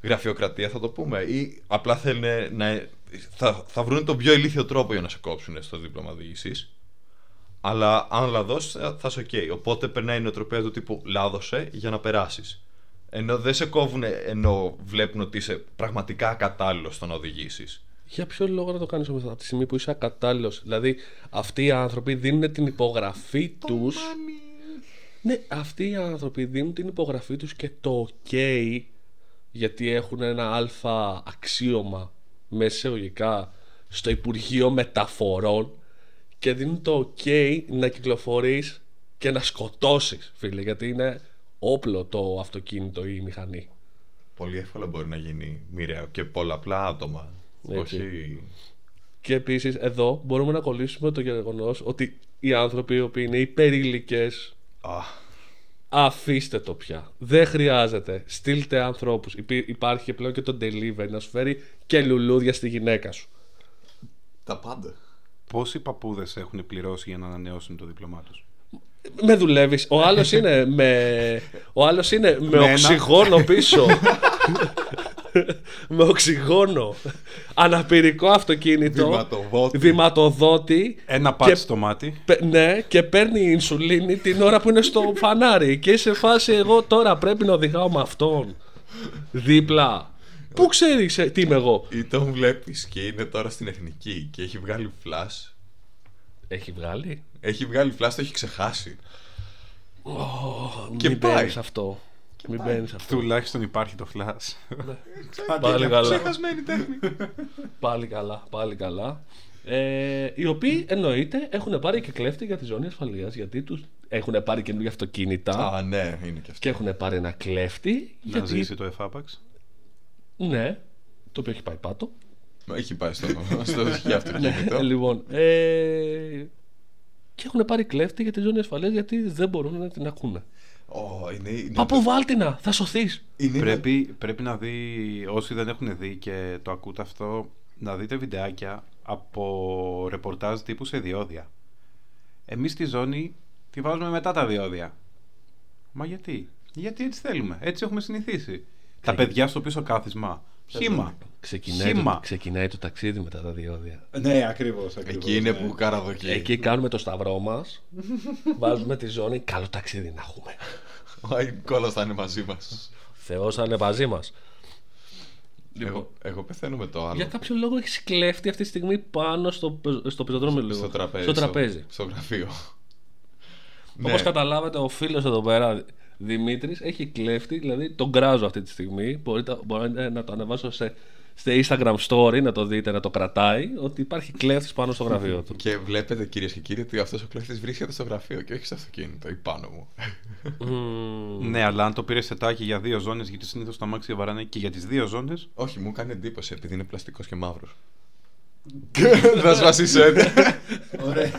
Γραφειοκρατία θα το πούμε. Ή απλά θέλουν να. Θα, θα βρουν τον πιο ηλίθιο τρόπο για να σε κόψουν στο δίπλωμα οδήγησης. Αλλά αν λαδώσεις θα, θα είσαι οκ. Οπότε περνάει η νοοτροπία του τύπου λάδωσε για να περάσεις. Ενώ δεν σε κόβουν ενώ βλέπουν ότι είσαι πραγματικά κατάλληλο στο να οδηγήσεις. Για ποιο λόγο να το κάνεις όμως από τη στιγμή που είσαι ακατάλληλος; Δηλαδή αυτοί οι άνθρωποι δίνουν την υπογραφή τους Ναι, αυτοί οι άνθρωποι δίνουν την υπογραφή τους και το ok γιατί έχουν ένα αλφα αξίωμα μέσα εισαγωγικά στο Υπουργείο Μεταφορών και δίνουν το ok να κυκλοφορείς και να σκοτώσεις φίλε γιατί είναι όπλο το αυτοκίνητο ή η μηχανή. Πολύ εύκολα μπορεί να γίνει μοιραίο και πολλαπλά άτομα. Έτσι. Όχι. Και επίσης εδώ μπορούμε να κολλήσουμε το γεγονός ότι οι άνθρωποι οι οποίοι είναι υπερήλικες, Α, αφήστε το πια. Δεν χρειάζεται. Στείλτε ανθρώπους. Υπάρχει και πλέον και το delivery να σου φέρει και λουλούδια στη γυναίκα σου. τα πάντα. Πόσοι παππούδες έχουν πληρώσει για να ανανεώσουν το δίπλωμά τους; Με δουλεύεις. Ο άλλος είναι με. Ο άλλος είναι με Με ένα. οξυγόνο πίσω. με οξυγόνο, αναπηρικό αυτοκίνητο, Βηματοδότη. βηματοδότη Ένα Και- πάτι στο μάτι. Πε- Ναι, και παίρνει ινσουλίνη την ώρα που είναι στο φανάρι. Και σε φάση εγώ τώρα πρέπει να οδηγάω με αυτόν. Δίπλα. Πού ξέρεις τι είμαι εγώ; Ή τον βλέπεις και είναι τώρα στην εθνική και έχει βγάλει flash. Έχει βγάλει; Έχει βγάλει flash, το έχει ξεχάσει. Και Μην πάει. μπαίνεις αυτό. Μην μπαίνεις αυτό. Τουλάχιστον υπάρχει το flash. Πάλι καλά. Ξεχασμένη τέχνη. Πάλι καλά. Πάλι καλά. Ε, οι οποίοι εννοείται έχουν πάρει και κλέφτη για τη ζώνη ασφαλείας γιατί τους έχουν πάρει καινούργια αυτοκίνητα Α, ναι, είναι και αυτό. και έχουν πάρει ένα κλέφτη. Να γιατί, ζήσει το εφάπαξ. Ναι, το οποίο έχει πάει πάτο. Έχει πάει στο, στο δοχείο αυτοκίνητο. Ε, λοιπόν, ε, και έχουν πάρει κλέφτη για τη ζώνη ασφαλείας γιατί δεν μπορούν να την ακούνε. Ω, είναι, είναι, Παππού, βάλτινα, θα σωθείς. είναι Πρέπει, πρέπει να δει, όσοι δεν έχουν δει και το ακούτε αυτό, να δείτε βιντεάκια από ρεπορτάζ τύπου σε διόδια. Εμείς στη ζώνη τη βάζουμε μετά τα διόδια. Μα γιατί; Γιατί έτσι θέλουμε, έτσι έχουμε συνηθίσει. Τα παιδιά στο πίσω κάθισμα. Χήμα. Ξεκινάει το, Χήμα. ξεκινάει το ταξίδι μετά τα διόδια. Ναι, ακριβώς. Εκεί είναι που καραδοκεί. Εκεί κάνουμε το σταυρό μας. βάζουμε τη ζώνη. Καλό ταξίδι να έχουμε. Ο Νικόλας θα είναι μαζί μας. Θεός θα είναι μαζί μας. Εγώ, εγώ πεθαίνω με το άλλο. Για κάποιο λόγο έχεις κλέφτη αυτή τη στιγμή πάνω στο, πε- στο πεζοδρόμιο λίγο. Στο τραπέζι. Στο τραπέζι. Στο, στο γραφείο. Όπως Ναι. καταλάβατε, ο φίλος εδώ πέρα Δημήτρης έχει κλέφτη, δηλαδή τον κράζω αυτή τη στιγμή. Μπορείτε, μπορείτε να το ανεβάσω σε, σε Instagram story, να το δείτε, να το κρατάει, ότι υπάρχει κλέφτης πάνω στο γραφείο του. Και βλέπετε κυρίες και κύριοι ότι αυτός ο κλέφτης βρίσκεται στο γραφείο και όχι στο αυτοκίνητο ή πάνω μου. Μμμ. Ναι, αλλά αν το πήρες σετάκι για δύο ζώνες, γιατί συνήθως τα μάξια βαράνε και για τις δύο ζώνες. όχι, μου κάνει εντύπωση επειδή είναι πλαστικός και μαύρος. Θα σβασίσω έτσι. Ωραία.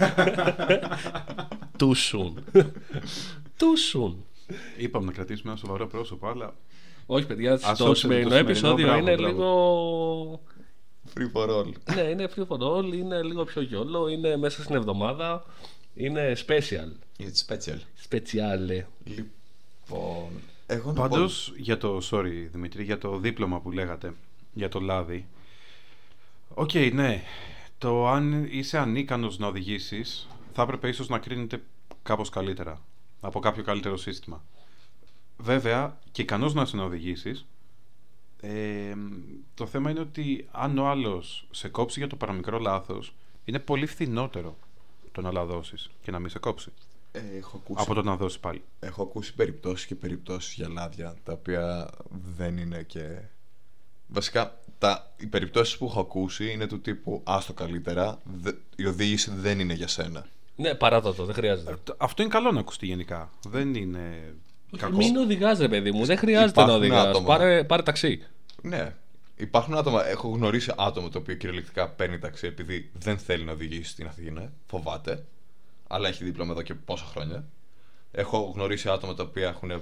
Too soon. Too soon. Είπαμε να κρατήσουμε ένα σοβαρό πρόσωπο, αλλά Όχι, παιδιά, Ας το όψετε το σημερινό σημερινό, επεισόδιο μπράβο, είναι μπράβο. λίγο. Free for all. ναι, είναι free for all, είναι λίγο πιο γιόλο, είναι μέσα στην εβδομάδα. Είναι special. It's special. Speciale. Λοιπόν. Εγώ να Πάντως πω. για το. Sorry, Δημήτρη, για το δίπλωμα που λέγατε. Για το λάδι. Οκ, ναι. Το αν είσαι ανίκανος να οδηγήσεις θα έπρεπε ίσως να κρίνεται κάπως καλύτερα. Από κάποιο καλύτερο σύστημα. Βέβαια, και ικανός να είσαι να οδηγήσεις, ε, το θέμα είναι ότι αν ο άλλος σε κόψει για το παραμικρό λάθος, είναι πολύ φθηνότερο το να λαδώσεις και να μην σε κόψει. Ε, έχω ακούσει, Από το να δώσεις πάλι. έχω ακούσει περιπτώσεις και περιπτώσεις για λάδια τα οποία δεν είναι και. Βασικά, τα, οι περιπτώσεις που έχω ακούσει είναι του τύπου άστο καλύτερα, δε, η οδήγηση δεν είναι για σένα. Ναι, παράτα το, δεν χρειάζεται. Αυτό είναι καλό να ακουστεί γενικά. Δεν είναι κακός. Μην οδηγάς, ρε παιδί μου, δεν χρειάζεται να Υπάρχουν οδηγάς. άτομα. Πάρε, πάρε ταξί. Ναι. Υπάρχουν άτομα, έχω γνωρίσει άτομο το οποίο κυριολεκτικά παίρνει ταξί επειδή δεν θέλει να οδηγήσει στην Αθήνα, φοβάται, αλλά έχει δίπλωμα εδώ και πόσα χρόνια. Έχω γνωρίσει άτομα τα οποία έχουν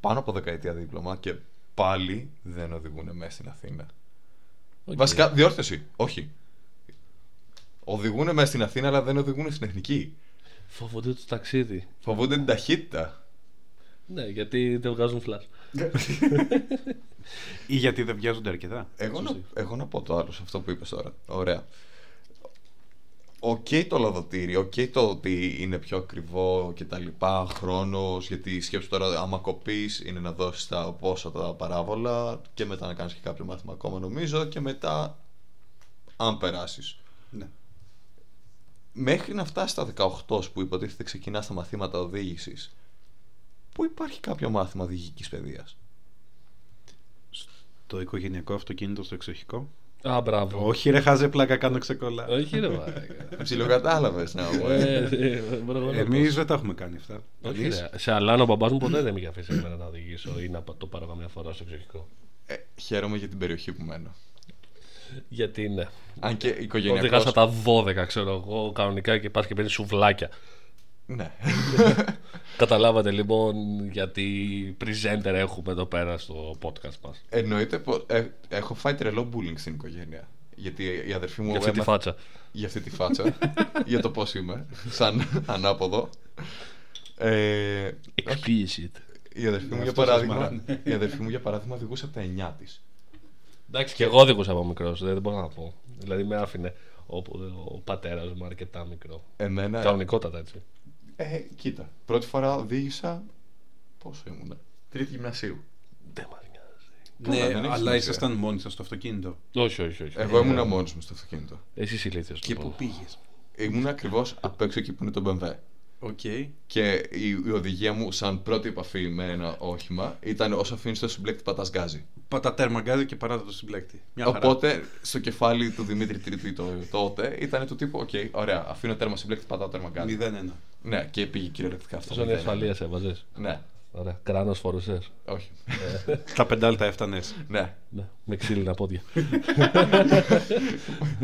πάνω από δεκαετία δίπλωμα και πάλι δεν οδηγούν μέσα στην Αθήνα. Οκ. Βασικά, διόρθωση. Όχι. Οδηγούν μέσα στην Αθήνα, αλλά δεν οδηγούν στην εθνική. Φοβούνται το ταξίδι. Φοβούνται την ταχύτητα. Ναι, γιατί δεν βγάζουν φλας. Ή γιατί δεν βιάζονται αρκετά. Εγώ να, Σωστή. εγώ να πω το άλλο σε αυτό που είπες τώρα. Ωραία. Οκ το λαδωτήριο, οκ το ότι είναι πιο ακριβό και τα λοιπά, χρόνος, γιατί σκέψου τώρα άμα κοπείς είναι να δώσεις τα πόσα τα παράβολα και μετά να κάνεις και κάποιο μάθημα ακόμα νομίζω και μετά αν περάσεις. Ναι. Μέχρι να φτάσει στα 18 που υποτίθεται ξεκινάς τα μαθήματα οδήγησης, πού υπάρχει κάποιο μάθημα οδηγικής παιδείας; Το οικογενειακό αυτοκίνητο στο εξοχικό. Α, μπράβο. Όχι, ρε, χάζε πλάκα, κάνω ξεκολλά. Όχι, ρε, μαλάκα. Ψιλοκατάλαβες να μου. Ε, ε, μπορώ να Εμείς πω. δεν τα έχουμε κάνει αυτά. Όχι, Εμείς- ρε. Σε αλλάνο ο μπαμπάς μου ποτέ δεν με είχε αφήσει εμένα να οδηγήσω ή να το πάρω καμιά φορά στο εξοχικό. Ε, χαίρομαι για την περιοχή που μένω. Γιατί ναι. Αν και Οδηγά οικογενειακός... στα τα 12, ξέρω εγώ, κανονικά και πας και παίρνεις σουβλάκια. Ναι. Καταλάβατε λοιπόν γιατί presenter έχουμε εδώ πέρα στο podcast μας. Εννοείται πως ε, έχω φάει τρελό bullying στην οικογένεια. Γιατί η αδερφή μου Για αυτή τη έμαθε- φάτσα. για αυτή τη φάτσα, για το πώς είμαι, σαν ανάποδο. Ε, Explicit. η, αδερφή μου, για Αυτός σας παράδειγμα, μάρανε. η αδερφή μου για παράδειγμα οδηγούσε από τα 9 της. Εντάξει, και εγώ οδηγούσα από μικρός, δεν μπορώ να πω. Δηλαδή με άφηνε ο, ο πατέρας μου αρκετά μικρό. Εμένα. Κανονικότατα έτσι. Ε, κοίτα. Πρώτη φορά οδήγησα. Πόσο ήμουνα. Τρίτη γυμνασίου. Δεν μας νοιάζει. Ναι, Καλά, δεν έχεις αλλά σημασία. ήσασταν μόνοι σας στο αυτοκίνητο. Όχι, όχι, όχι. Εγώ ήμουνα μόνος μου στο αυτοκίνητο. Εσύ ηλίθιος. Και πού πήγες; Ήμουν ακριβώς απ' έξω εκεί που είναι το BMW. Οκ. Και η, η οδηγία μου, σαν πρώτη επαφή με ένα όχημα, ήταν όσο αφήνεις το συμπλέκτη πατάς γκάζι. Πατά τέρμα γκάζι και παράτα το συμπλέκτη. Μια χαρά. Οπότε στο κεφάλι του Δημήτρη Τρίτη το, τότε ήταν του τύπου: Οκ, ωραία, αφήνω τέρμα συμπλέκτη, πατάω τέρμα γκάζι. 0-1. Ναι, και πήγε κυριολεκτικά αυτό. Ζώνη μηδέν. ασφαλείας έβαζες. Ναι, Ωραία. Κράνος φορούσες. όχι. Τα πεντάλτα έφτανες. ναι. Ναι, με ξύλινα πόδια.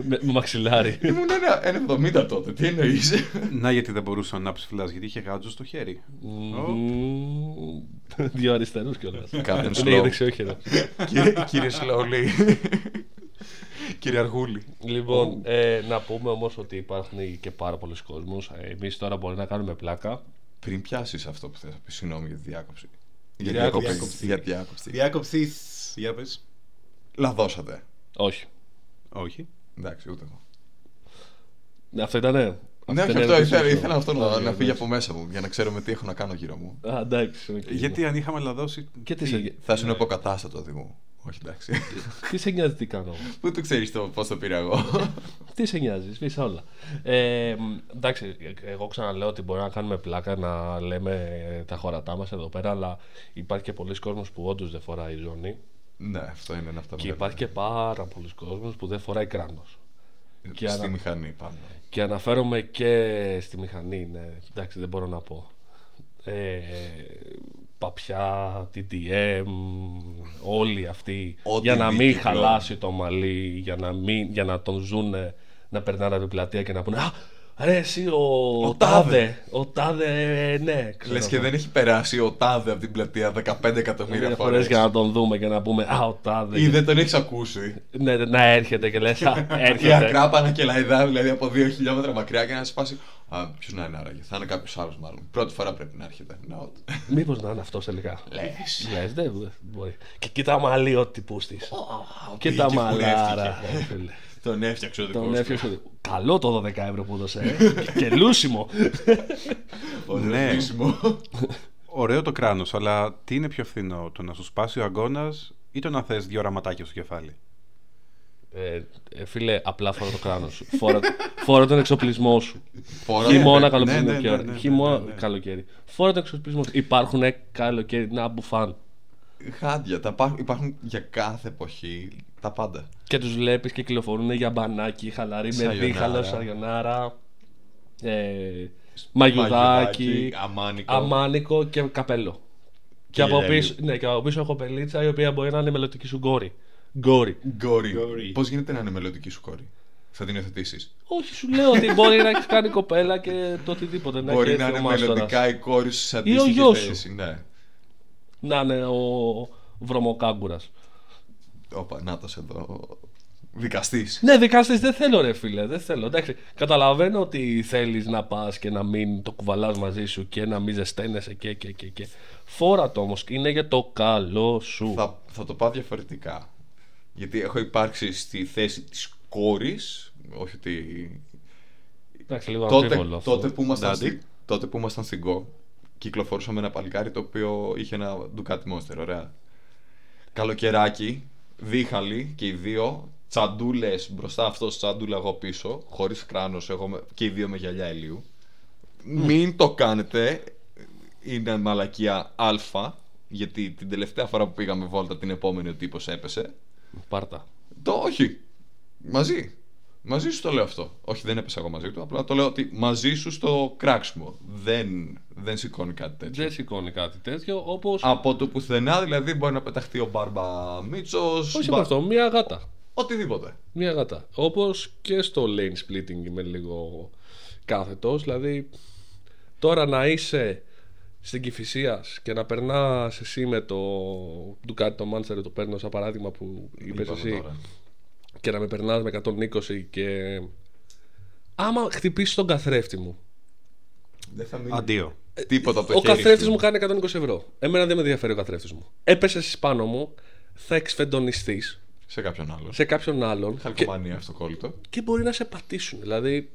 με, με μαξιλάρι. Ήμουν ένα, ένα 70 τότε, τι εννοείς; Να γιατί δεν μπορούσε να ανάψει φλάς, γιατί είχε γάτζο στο χέρι. Μμμ, Δύο αριστερούς κιόλας. Κάποιον Είναι slow. για δεξιόχειρο. κύριε, κύριε Σλαουλή. κύριε Αργούλη. Λοιπόν, ε, να πούμε όμως ότι υπάρχουν και πάρα πολλοί κόσμοι. Εμείς τώρα μπορεί να κάνουμε πλάκα. Πριν πιάσεις αυτό που θες να πεις, συγγνώμη για τη διάκοψη. Για Διάκοψη. διάκοψη. Για διάκοψη. Διάκοψη. Για πες. Λαδώσατε. Όχι. Όχι. Εντάξει, ούτε εγώ. Ναι, αυτό ήτανε. Ναι, όχι, είναι αυτό ήθελα, ερώτηση. ήθελα αυτό να, Ωραία, να φύγει εντάξει. από μέσα μου για να ξέρω με τι έχω να κάνω γύρω μου. Α, εντάξει. οκ. Γιατί αν είχαμε λαδώσει. Και τι σε, Θα σου είναι υποκατάστατο οδηγού. Όχι, εντάξει. τι σε νοιάζει τι κάνω. Πού το ξέρεις το πώς το πήρα εγώ; τι σε νοιάζει, σβήσα όλα. Ε, μ, εντάξει, εγώ ξαναλέω ότι μπορεί να κάνουμε πλάκα να λέμε τα χωρατά μας εδώ πέρα, αλλά υπάρχει και πολλοί κόσμος που όντως δεν φοράει ζώνη. ναι, αυτό είναι ένα από τα Και μεγάλα. υπάρχει και πάρα πολλοί κόσμος που δεν φοράει κράνος. και Στη ανα- μηχανή πάνω. Και αναφέρομαι και στη μηχανή, ναι. Εντάξει, δεν μπορώ να πω. Ε, παπιά, TTM, όλοι αυτοί. Ό,τι για να δει μην κυκλώνει. χαλάσει το μαλλί, για να, μην, για να τον ζούνε να περνάνε από την πλατεία και να πούνε Α, ρε εσύ ο, Ο τάδε, Τάδε». ο τάδε, ναι. ξέρω Λες και εγώ. δεν έχει περάσει ο τάδε από την πλατεία 15 εκατομμύρια Μερικές φορές. φορές για να τον δούμε και να πούμε Α, ο τάδε. Ή δεν τον έχεις ακούσει. Ναι, ναι, να έρχεται και λες Α, Η έρχεται. ακράπανα και λαϊδά, δηλαδή από 2 χιλιόμετρα μακριά και να σπάσει. Α, ποιο να είναι άραγε. Θα είναι κάποιο άλλο μάλλον. Πρώτη φορά πρέπει να έρχεται. Να, Μήπως να είναι αυτό τελικά. Λε. Λες, δεν δεν μπορεί. Και κοίτα μαλλί ο τυπούς της. Και πήγε τα και μαλάρα. κουρεύτηκε. ρε φίλε. Τον έφτιαξε ο δικό Τον έφτιαξε. Καλό το 12 ευρώ που έδωσε. ε. Και λούσιμο. Ναι. Ναι. Ωραίο το κράνο, αλλά τι είναι πιο φθηνό, το να σου σπάσει ο αγκώνα ή το να θε δύο ραματάκια στο κεφάλι. Ε, ε, φίλε, απλά φορά το κράνος σου. Φορά, φορά τον εξοπλισμό σου. Φορά- Χειμώνα, ναι, καλοκαίρι. ναι, είναι ναι, πιο ναι, ωραία. ναι, Χειμώνα, ναι, ναι. καλοκαίρι. Φορά τον εξοπλισμό σου. Υπάρχουν καλοκαίρι να μπουφάν. Χάντια. Τα πά- υπάρχουν για κάθε εποχή τα πάντα. Και τους βλέπεις και κυκλοφορούν για μπανάκι, χαλαρή με Σαγιονάρα. δίχαλο, σαγιονάρα. Ε, μαγιουδάκι, αμάνικο. αμάνικο και καπέλο. Και, από γυαλί. πίσω, ναι, και από πίσω έχω πελίτσα η οποία μπορεί να είναι μελλοντική σου γκόρη. Γκόρη. Γκόρι. Γκόρι. Πώς γίνεται να είναι μελλοντική σου κόρη; Θα την υιοθετήσει. Όχι, σου λέω ότι μπορεί να έχει κάνει κοπέλα και το οτιδήποτε. Να Μπορεί έχει να έρθει είναι ο μάστορας. μελλοντικά η κόρη σου σε Ή ο αντίστοιχη γιος σου. θέση. Ναι. Να είναι ο βρωμοκάγκουρας. Όπα, να το εδώ. Δικαστής. Ναι, δικαστής δεν θέλω, ρε φίλε. Δεν θέλω. Εντάξει, καταλαβαίνω ότι θέλεις να πας και να μην το κουβαλάς μαζί σου και να μην ζεσταίνεσαι και, και, και, και. Φόρα το όμως. Είναι για το καλό σου. Θα, θα το πάω διαφορετικά. Γιατί έχω υπάρξει στη θέση της κόρης. Όχι ότι. Εντάξει, λίγο Τότε, αμφίβολο αυτό. τότε, που ήμασταν Daddy. στη, τότε που ήμασταν στην Go, κυκλοφορούσαμε ένα παλικάρι το οποίο είχε ένα Ducati Monster. Ωραία. Καλοκαιράκι, δίχαλοι και οι δύο. Τσαντούλες μπροστά αυτός, τσαντούλα εγώ πίσω. Χωρίς κράνος, εγώ με- και οι δύο με γυαλιά ηλίου. Μην το κάνετε. Είναι μαλακία Α. Γιατί την τελευταία φορά που πήγαμε βόλτα, την επόμενη ο τύπος έπεσε. Πάρτα. Το όχι. Μαζί. Μαζί σου το λέω αυτό. Όχι, δεν έπεσα εγώ μαζί του. Απλά το λέω ότι μαζί σου στο κράξιμο. Δεν, δεν σηκώνει κάτι τέτοιο. Δεν σηκώνει κάτι τέτοιο όπω. Από το πουθενά δηλαδή μπορεί να πεταχτεί ο Μπάρμπα Μίτσος. Όχι από αυτό, μία γάτα. Οτιδήποτε. Μία γάτα. Όπως και στο lane splitting είμαι λίγο κάθετος. Δηλαδή, τώρα να είσαι στην Κυφυσίας και να περνάς εσύ με το Ducati το Manchester, το παίρνω σαν παράδειγμα που είπες Είπαμε εσύ, τώρα. και να με περνάς με 120 και. Άμα χτυπήσεις τον καθρέφτη μου, Δεν θα μείνει Αντίο. τίποτα από το ο χέρι καθρέφτης σου. μου κάνει 120 ευρώ. Εμένα δεν με ενδιαφέρει ο καθρέφτης μου. Έπεσες πάνω μου, θα εξφεντονιστείς. Σε κάποιον άλλον. σε κάποιον άλλον και, Χαλκομανία αυτοκόλλητο. και μπορεί να σε πατήσουν. Δηλαδή.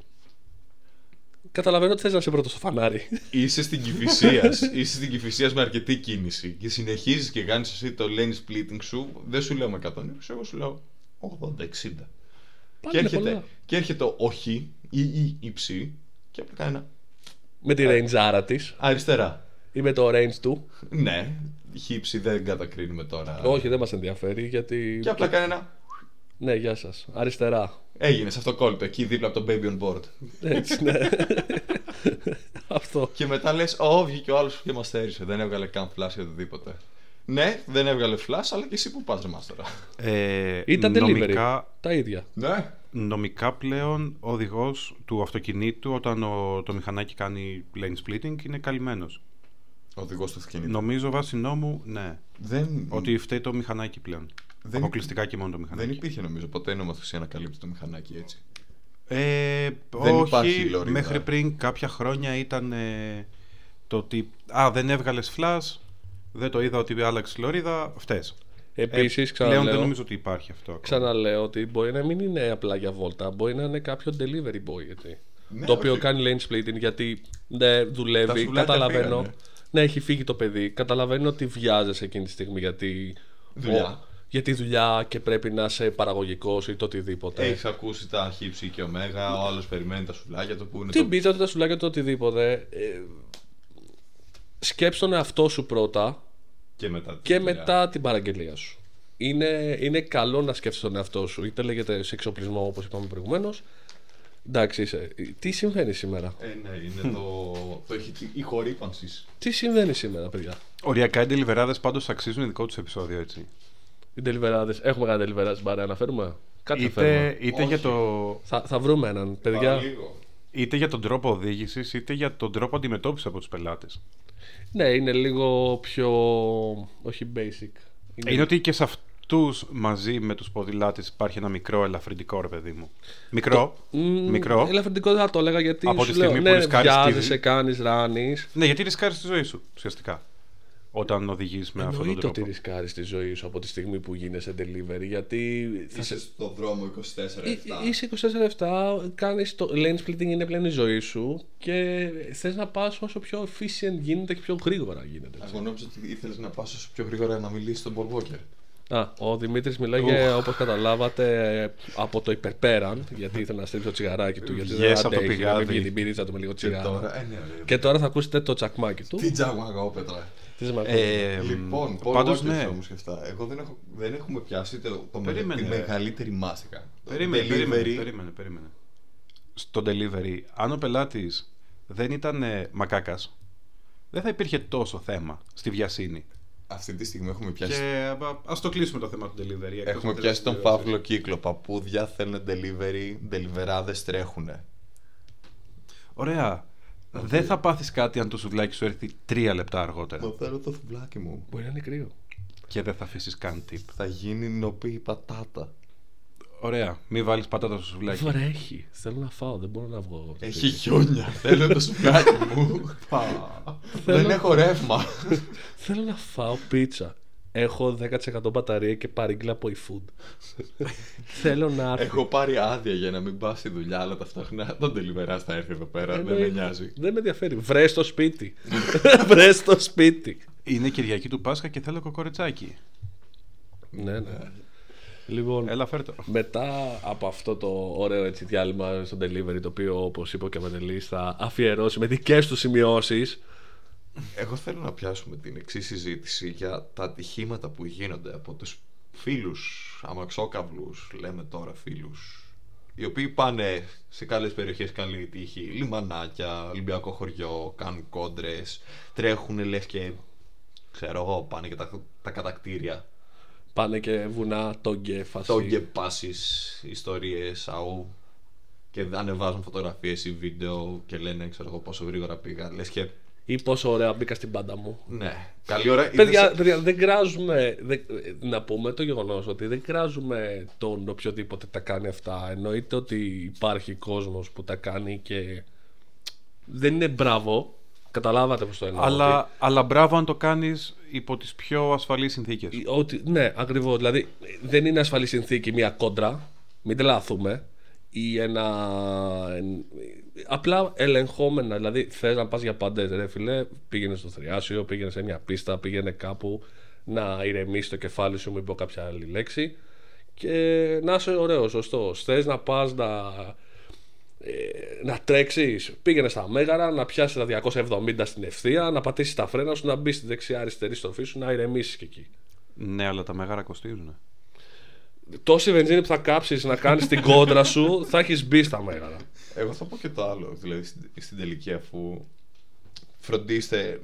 Καταλαβαίνω ότι θες να σε πρώτος στο φανάρι. Είσαι στην κυφυσίας. είσαι στην κυφυσίας με αρκετή κίνηση. Και συνεχίζεις και κάνεις εσύ το lane splitting σου. Δεν σου λέω με 120, εγώ σου λέω 80-60. Και είναι έρχεται, πολλά. και έρχεται ο χ ή η υψή και απλά κάνει ένα με τη range της αριστερά. ή με το range του. Ναι, χύψη δεν κατακρίνουμε τώρα. Όχι, δεν μας ενδιαφέρει γιατί. Και απλά κάνει ένα. Ναι, γεια σας. Αριστερά. Έγινε σε αυτό το κόλπο εκεί δίπλα από το baby on board. Έτσι, ναι. Αυτό. Και μετά λες, Ω, βγήκε ο άλλος και μας θέρισε. Δεν έβγαλε καν flash ή οτιδήποτε. Ναι, δεν έβγαλε flash, αλλά και εσύ που πας ρε μάστορα. Ε, Ήταν delivery. νομικά, Τα ίδια. Ναι. νομικά πλέον ο οδηγός του αυτοκινήτου όταν ο, το μηχανάκι κάνει lane splitting είναι καλυμμένος. Οδηγός του αυτοκινήτου. Νομίζω βάσει νόμου, ναι. Δεν, Ότι φταίει το μηχανάκι πλέον. Δεν- Αποκλειστικά και μόνο το δεν μηχανάκι. υπήρχε νομίζω ποτέ νομοθεσία να καλύπτει το μηχανάκι έτσι. Ε, Δεν όχι, υπάρχει λωρίδα. μέχρι πριν κάποια χρόνια ήταν ε, το ότι α, δεν έβγαλες flash, δεν το είδα ότι άλλαξε λωρίδα, φταίς. Επίσης, Ε, πλέον ξαναλέω, δεν νομίζω ότι υπάρχει αυτό. ακόμα. ξαναλέω ότι μπορεί να μην είναι απλά για βόλτα, μπορεί να είναι κάποιο delivery boy. Έτσι, Ναι, το οποίο όχι. κάνει lane splitting γιατί ναι, Τα δουλεύει, σουβλάκια καταλαβαίνω. φύγανε. Ναι, έχει φύγει το παιδί. Καταλαβαίνω ότι βιάζεσαι εκείνη τη στιγμή γιατί. Δουλειά. ο- γιατί δουλειά και πρέπει να είσαι παραγωγικός ή το οτιδήποτε. Έχεις ακούσει τα χύψη και ωμέγα, ο άλλος περιμένει τα σουλάκια του που είναι. Την το... πίτσα του, τα σουλάκια του, το οτιδήποτε. Ε, σκέψου τον εαυτό σου πρώτα Και μετά. τη και δουλειά. μετά την παραγγελία σου. Είναι, είναι καλό να σκέφτεσαι τον εαυτό σου. Είτε λέγεται σε εξοπλισμό όπως είπαμε προηγουμένως. Εντάξει, είσαι. Τι συμβαίνει σήμερα; Ε, ναι, είναι το. το έχει η χορύπανση. Τι συμβαίνει σήμερα, παιδιά; Οριακά οι deliverάδες πάντως αξίζουν δικό τους επεισόδιο έτσι. Οι τελιβεράδε. Έχουμε κάνει τελιβεράδε μπαρέ, αναφέρουμε; Κάτι θα φέρουμε. Είτε, είτε, Όχι. για το, Θα, θα βρούμε έναν, παιδιά. Λίγο. είτε για τον τρόπο οδήγησης, είτε για τον τρόπο αντιμετώπισης από τους πελάτες. Ναι, είναι λίγο πιο. Όχι basic. Είναι ότι και σε αυτούς μαζί με τους ποδηλάτες υπάρχει ένα μικρό ελαφρυντικό ρε παιδί μου. Μικρό, Μμ, μικρό. Ελαφρυντικό δεν θα το έλεγα γιατί Από σου τη λέω, στιγμή που ναι, ρισκάρεις τη βιάζεσαι, δι- κάνεις, ράνεις. Ναι, γιατί ρισκάρεις τη ζωή σου ουσιαστικά. Όταν οδηγείς με αυτόν τον Εννοείται ότι τρόπο. ρισκάρεις τη ζωή σου από τη στιγμή που γίνεσαι delivery γιατί θα Είσαι σε... στον δρόμο 24 Εί- Είσαι 24-7, κάνεις το lane splitting είναι πλέον η ζωή σου και θες να πας όσο πιο efficient γίνεται και πιο γρήγορα γίνεται. Εγώ νόμιζα ότι ήθελες να πας όσο πιο γρήγορα να μιλήσεις στον Paul Walker. Α, ο Δημήτρης μιλάγε όπως καταλάβατε από το υπερπέραν γιατί ήθελε να στρίψει το τσιγαράκι του γιατί Βγες από το αντέχει, πηγάδι. να μην πιει την πυρίτσα του με λίγο Και τσιγάρο. τώρα. Ε, ναι, ρε. Και τώρα θα ακούσετε το τσακμάκι του. Τι τζαγουαγόπετρα. Τις σε μ' ακούς; Ε, Λοιπόν, Paul πάντως Walker ναι. όμως και αυτά. Εγώ δεν, έχω, δεν έχουμε πιάσει το, το με- Περίμενε, τη ρε. μεγαλύτερη μάστικα. Το Περίμενε, delivery. περίμενε, περίμενε, περίμενε. Στο delivery, αν ο πελάτης δεν ήταν ε, μακάκας, δεν θα υπήρχε τόσο θέμα στη βιασύνη. Αυτή τη στιγμή έχουμε πιάσει, Και α ας το κλείσουμε το θέμα του delivery. εκτός έχουμε από πιάσει τον τελευταίες παύλο κύκλο. Παππούδια θέλουν delivery, deliverάδες τρέχουνε. Ωραία. Δεν θα πάθεις κάτι αν το σουβλάκι σου έρθει τρία λεπτά αργότερα. Μα θέλω το φουβλάκι μου. Μπορεί να είναι κρύο. Και δεν θα αφήσεις καν tip. Θα γίνει νοπή η πατάτα. Ωραία. Μην βάλεις πατάτα στο σουβλάκι. Βρέχει. Θέλω να φάω, δεν μπορώ να βγω. από το Έχει σπίτι. χιόνια. Θέλω το σουβλάκι μου. Δεν έχω ρεύμα. Θέλω να φάω πίτσα. Έχω 10% μπαταρία και παρήγγειλα από eFood. Θέλω να έρθει. Έχω πάρει άδεια για να μην πα στη δουλειά, αλλά ταυτόχρονα τον deliverás θα έρθει εδώ πέρα. Δεν με Εννοείται. νοιάζει. Δεν με ενδιαφέρει. Βρε στο σπίτι. Βρε στο σπίτι. Είναι Κυριακή του Πάσχα και θέλω κοκορετσάκι. ναι, ναι. Λοιπόν, Έλα φέρ το. μετά από αυτό το ωραίο έτσι, διάλειμμα στο delivery, το οποίο όπως είπε ο Καβαντελής θα αφιερώσει με δικές του σημειώσεις. Εγώ θέλω να πιάσουμε την εξής συζήτηση για τα ατυχήματα που γίνονται από τους φίλους αμαξόκαυλους, λέμε τώρα φίλους, οι οποίοι πάνε σε καλές περιοχές καλή τύχη, λιμανάκια, Ολυμπιακό χωριό, κάνουν κόντρες, τρέχουν λες και ξέρω εγώ, πάνε και τα, τα κατακτήρια. Πάνε και βουνά, τόγκε, φασί. Τόγκε πάσεις, ιστορίες, αού και ανεβάζουν φωτογραφίες ή βίντεο και λένε ξέρω εγώ πόσο γρήγορα πήγα. Λες και Ή πόσο ωραία μπήκα στην πάντα μου. ναι, καλή ώρα. Παιδιά, είδες- παιδιά, δεν κράζουμε. δεν- να πούμε το γεγονός ότι δεν κράζουμε τον οποιοδήποτε τα κάνει αυτά. Εννοείται ότι υπάρχει κόσμος που τα κάνει και δεν είναι μπράβο. Καταλάβατε πώς το εννοώ. Αλλά, αλλά μπράβο αν το κάνεις υπό τις πιο ασφαλείς συνθήκες. ότι- ότι, ναι, ακριβώς. Δηλαδή δεν είναι ασφαλή συνθήκη μια κόντρα. Μην τρελαθούμε. Ή ένα. εν- Απλά ελεγχόμενα. Δηλαδή θες να πας για παντέ, ρε φιλέ, πήγαινε στο θριάσιο, πήγαινε σε μια πίστα, πήγαινε κάπου να ηρεμήσει το κεφάλι σου, μην πω κάποια άλλη λέξη. Και να είσαι ωραίος, σωστό. Θες να πας να ε, να τρέξεις, πήγαινε στα μέγαρα, να πιάσεις τα 270 στην ευθεία, να πατήσεις τα φρένα σου, να μπεις στη δεξιά-αριστερή στροφή σου, να ηρεμήσεις και εκεί. Ναι, αλλά τα μέγαρα κοστίζουν. Τόση βενζίνη που θα κάψεις να κάνεις την κόντρα σου, θα έχεις μπει στα μέγαρα. Εγώ θα πω και το άλλο. Δηλαδή στην, στην τελική, αφού φροντίστε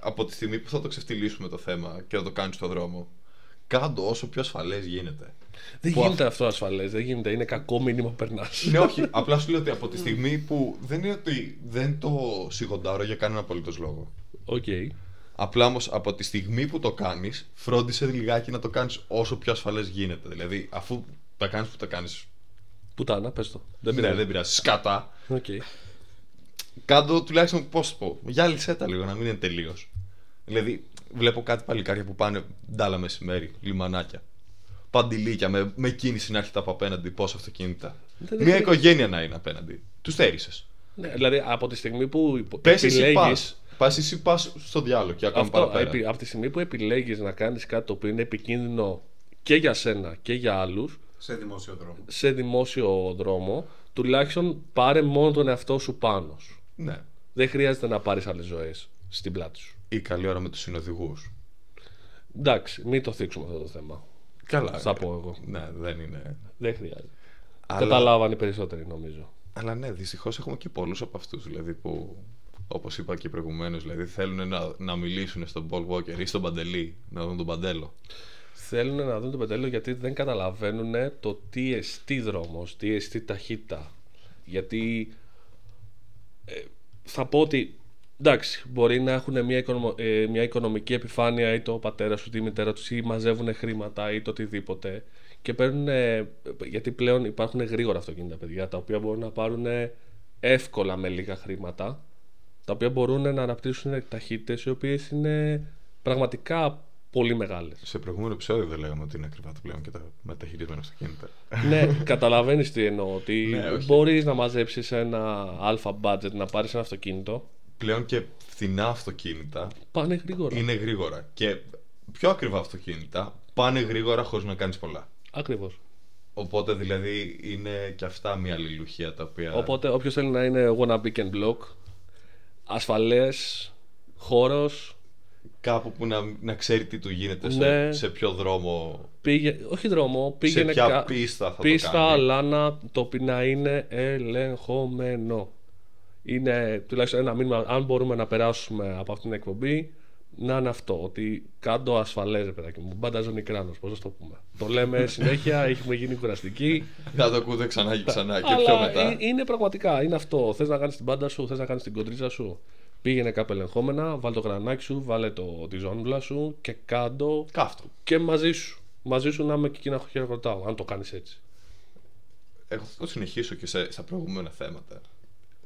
από τη στιγμή που θα το ξεφτιλίσουμε το θέμα και θα το κάνεις στον δρόμο, κάντο όσο πιο ασφαλές γίνεται. Δεν Που γίνεται αυτό ασφαλές, δεν γίνεται. Είναι κακό μήνυμα που περνάς. ναι, όχι. Απλά σου λέω ότι από τη στιγμή που δεν είναι ότι δεν το σιγοντάρω για κανένα απολύτως λόγο. Οκ. Απλά όμως από τη στιγμή που το κάνεις, φρόντισε λιγάκι να το κάνεις όσο πιο ασφαλές γίνεται. Δηλαδή, αφού τα κάνεις που τα κάνεις. Πουτάνα, πες το. Δεν Ναι, πειράζει. δεν πειράζει. Σκατά. Οκ. Κάντο τουλάχιστον πώς το πω. Γυάλισέ τα λίγο, να μην είναι τελείως. Δηλαδή, βλέπω κάτι παλικάρια που πάνε ντάλα μεσημέρι, λιμανάκια. Παντιλίκια με, με κίνηση να έρχεται από απέναντι, πόσα αυτοκίνητα. Δεν Μια είναι- οικογένεια να είναι απέναντι. Τους θέρισε. Ναι, δηλαδή από τη στιγμή που Πες εσύ πας. επιλέγει. Πα εσύ πας στο διάλογο και ακόμα Αυτό, παραπέρα. επί, από τη στιγμή που επιλέγεις να κάνεις κάτι το οποίο είναι επικίνδυνο και για σένα και για άλλους Σε δημόσιο δρόμο. σε δημόσιο δρόμο τουλάχιστον πάρε μόνο τον εαυτό σου πάνω σου. Ναι. Δεν χρειάζεται να πάρεις άλλες ζωές στην πλάτη σου. Ή καλή ώρα με τους συνοδηγούς. Εντάξει, μην το θίξουμε αυτό το θέμα. Καλά. Θα πω εγώ. Ναι, δεν είναι. Δεν χρειάζεται. Αλλά- Καταλάβανε οι περισσότεροι νομίζω. Αλλά ναι, δυστυχώς έχουμε και πολλούς από αυτούς δηλαδή που, όπως είπα και προηγουμένως, δηλαδή θέλουν να, να μιλήσουν στον Paul Walker ή στον Παντελή, να δουν τον Παντέλο. Θέλουν να δουν το πετέλαιο γιατί δεν καταλαβαίνουν το τι εστί δρόμος, τι εστί ταχύτητα. Γιατί ε, θα πω ότι εντάξει, μπορεί να έχουν μια, οικονομο- ε, μια οικονομική επιφάνεια είτε ο πατέρα του είτε η μητέρα τους ή μαζεύουν χρήματα ή το οτιδήποτε και παίρνουν. ε, γιατί πλέον υπάρχουν γρήγορα αυτοκίνητα παιδιά τα οποία μπορούν να πάρουν εύκολα με λίγα χρήματα τα οποία μπορούν να αναπτύσσουν ταχύτητες οι οποίες είναι πραγματικά πολύ μεγάλες. Σε προηγούμενο επεισόδιο δεν λέγαμε ότι είναι ακριβά το πλέον και τα μεταχειρισμένα αυτοκίνητα. ναι, καταλαβαίνεις τι εννοώ. Ότι Ναι, όχι. μπορείς να μαζέψεις ένα αλφα budget, να πάρεις ένα αυτοκίνητο. πλέον και φθηνά αυτοκίνητα Πάνε γρήγορα. είναι γρήγορα. Και πιο ακριβά αυτοκίνητα πάνε γρήγορα χωρίς να κάνεις πολλά. Ακριβώς. Οπότε δηλαδή είναι και αυτά μια αλληλουχία τα οποία. Οπότε όποιος θέλει να είναι wanna pick and block, ασφαλές, χώρος, Κάπου που να, να ξέρει τι του γίνεται, σε, Ναι. σε ποιο δρόμο. πήγε, όχι δρόμο, πήγαινε ποια κα- πίστα θα το πίστα, κάνει. αλλά να το πει να είναι ελεγχόμενο. Είναι τουλάχιστον ένα μήνυμα, αν μπορούμε να περάσουμε από αυτήν την εκπομπή, να είναι αυτό. Ότι κάτω ασφαλές, ρε παιδάκι μου. Μπάντα ζώνη κράνος, πώς να το πούμε. Το λέμε συνέχεια, έχουμε γίνει κουραστικοί. Θα το ακούτε ξανά και ξανά και πιο αλλά μετά. ε- είναι πραγματικά, είναι αυτό. Θες να κάνεις την μπάντα σου, θες να κάνεις την κοντρίτσα σου. Πήγαινε κάπου ελεγχόμενα, βάλε το γρανάκι σου, βάλε το, τη ζώνουλα σου και κάτω Κάφτο. και μαζί σου. Μαζί σου να είμαι και εκεί να χειροκροτάω, αν το κάνεις έτσι. Εγώ θα το συνεχίσω και σε, στα προηγούμενα θέματα.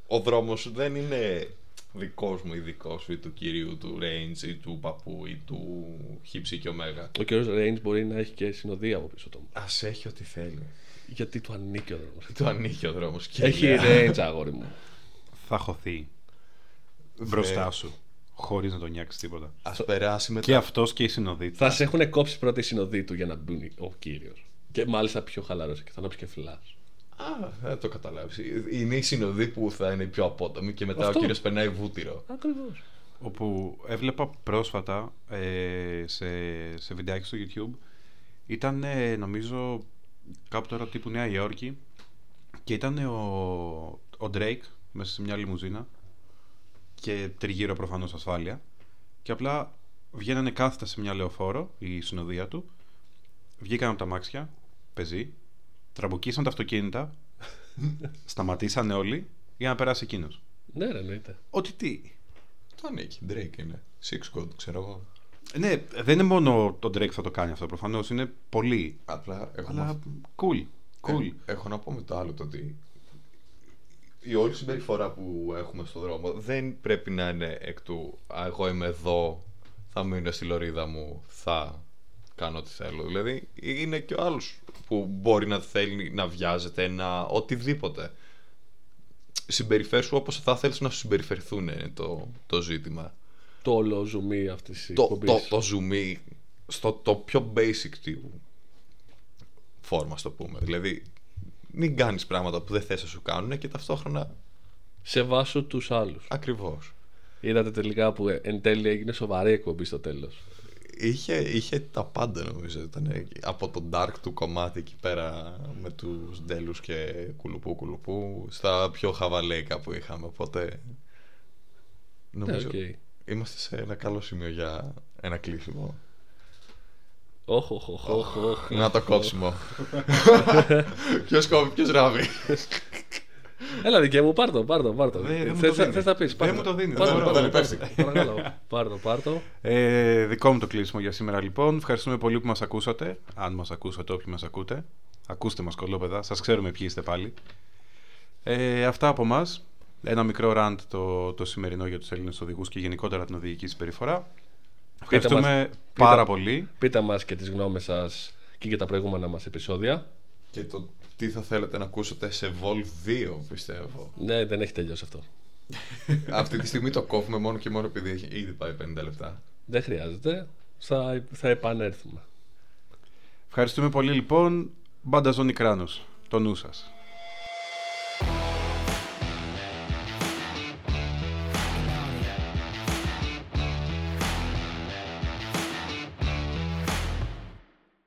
Ο δρόμος δεν είναι δικός μου ή δικό σου ή του κυρίου του Range ή του παππού ή του Χίψη και Ωμέγα. Ο κ. Range μπορεί να έχει και συνοδεία από πίσω του. Α έχει ό,τι θέλει. Γιατί του ανήκει ο δρόμος. Του ανήκει ο δρόμος. Έχει range, αγόρι μου. Θα χωθεί μπροστά σου. Χωρίς να τον νιάξεις τίποτα. Α περάσει μετά. Και αυτός και η συνοδή. θα σε έχουν κόψει πρώτα οι συνοδοί του για να μπουν ο κύριος. Και μάλιστα πιο χαλαρός και θα ανάψει και φυλά. Α, δεν το καταλάβεις. Είναι η συνοδοί που θα είναι η πιο απότομη και μετά Αυτό. ο κύριος περνάει βούτυρο. Ακριβώς. όπου έβλεπα πρόσφατα ε, σε, σε βιντεάκι στο YouTube ήταν ε, νομίζω κάπου τώρα τύπου Νέα Υόρκη και ήταν ο, ο Drake μέσα σε μια λιμουζίνα και τριγύρω προφανώς ασφάλεια και απλά βγαίνανε κάθετα σε μια λεωφόρο η συνοδεία του βγήκαν από τα μάξια πεζοί τραμποκίσαν τα αυτοκίνητα σταματήσανε όλοι για να περάσει εκείνος Ναι, ρε, εννοείται. ότι τι; Το ανήκει. Drake είναι. Six God, ξέρω εγώ. Ναι, δεν είναι μόνο το Drake θα το κάνει αυτό προφανώς. Είναι πολύ. Απλά έχω, Αλλά μάθει- cool. Cool. Ε, έχω να πω με το άλλο το ότι η όλη συμπεριφορά που έχουμε στον δρόμο δεν πρέπει να είναι εκ του «Α, εγώ είμαι εδώ, θα μείνω στη λωρίδα μου, θα κάνω ό,τι θέλω. Δηλαδή είναι και ο άλλος που μπορεί να θέλει να βιάζεται, να οτιδήποτε. Συμπεριφέρσου όπως θα θέλεις να σου συμπεριφερθούν είναι το, το ζήτημα. Το όλο ζουμί αυτής της Το, το, το zoom στο το πιο basic του φόρμα, στο πούμε. Δηλαδή, μην κάνεις πράγματα που δεν θες να σου κάνουν και ταυτόχρονα Σε βάσο τους άλλους. ακριβώς. Είδατε τελικά που ε, εν τέλει έγινε σοβαρή εκπομπή στο τέλος. Είχε, είχε τα πάντα νομίζω. Ήταν από το dark του κομμάτι εκεί πέρα με τους ντέλους και κουλουπού κουλουπού στα πιο χαβαλέικα που είχαμε. Οπότε νομίζω οκ. είμαστε σε ένα καλό σημείο για ένα κλείσιμο. Όχι, όχι, όχι, όχι, όχι. Να το κόψιμο. ποιος κόβει, ποιος ράβει. Έλα δικέ μου, πάρ' το, πάρ' το, πάρ' το. Δεν- δεν μου Θες το να- δίνεις. θες να πεις, πάρ' Δεν μου το δίνεις, Πάρ' δεν το, μπορώ, πάρ' δεν το, πάρ' υπάρχει. το, παρακαλώ. Πάρ' το, πάρ' το. Ε, δικό μου το κλείσιμο για σήμερα λοιπόν. Ευχαριστούμε πολύ που μας ακούσατε. Αν μας ακούσατε, όποιοι μας ακούτε. Ακούστε μας κωλόπαιδα. Σας ξέρουμε ποιοι είστε πάλι. Ε, αυτά από εμά. Ένα μικρό rant το, το σημερινό για τους Έλληνες οδηγούς και γενικότερα την οδηγική συμπεριφορά. Ευχαριστούμε πάρα πολύ. Πείτε μας και τις γνώμες σας και για τα προηγούμενα μας επεισόδια. και το τι θα θέλετε να ακούσετε σε Vol 2 πιστεύω. Ναι, δεν έχει τελειώσει αυτό. Αυτή τη στιγμή το κόβουμε μόνο και μόνο επειδή έχει ήδη πάει 50 λεπτά. Δεν χρειάζεται. Θα, θα επανέλθουμε. Ευχαριστούμε πολύ λοιπόν. Μπάντα Ζώνη Κράνος. Το νου σας.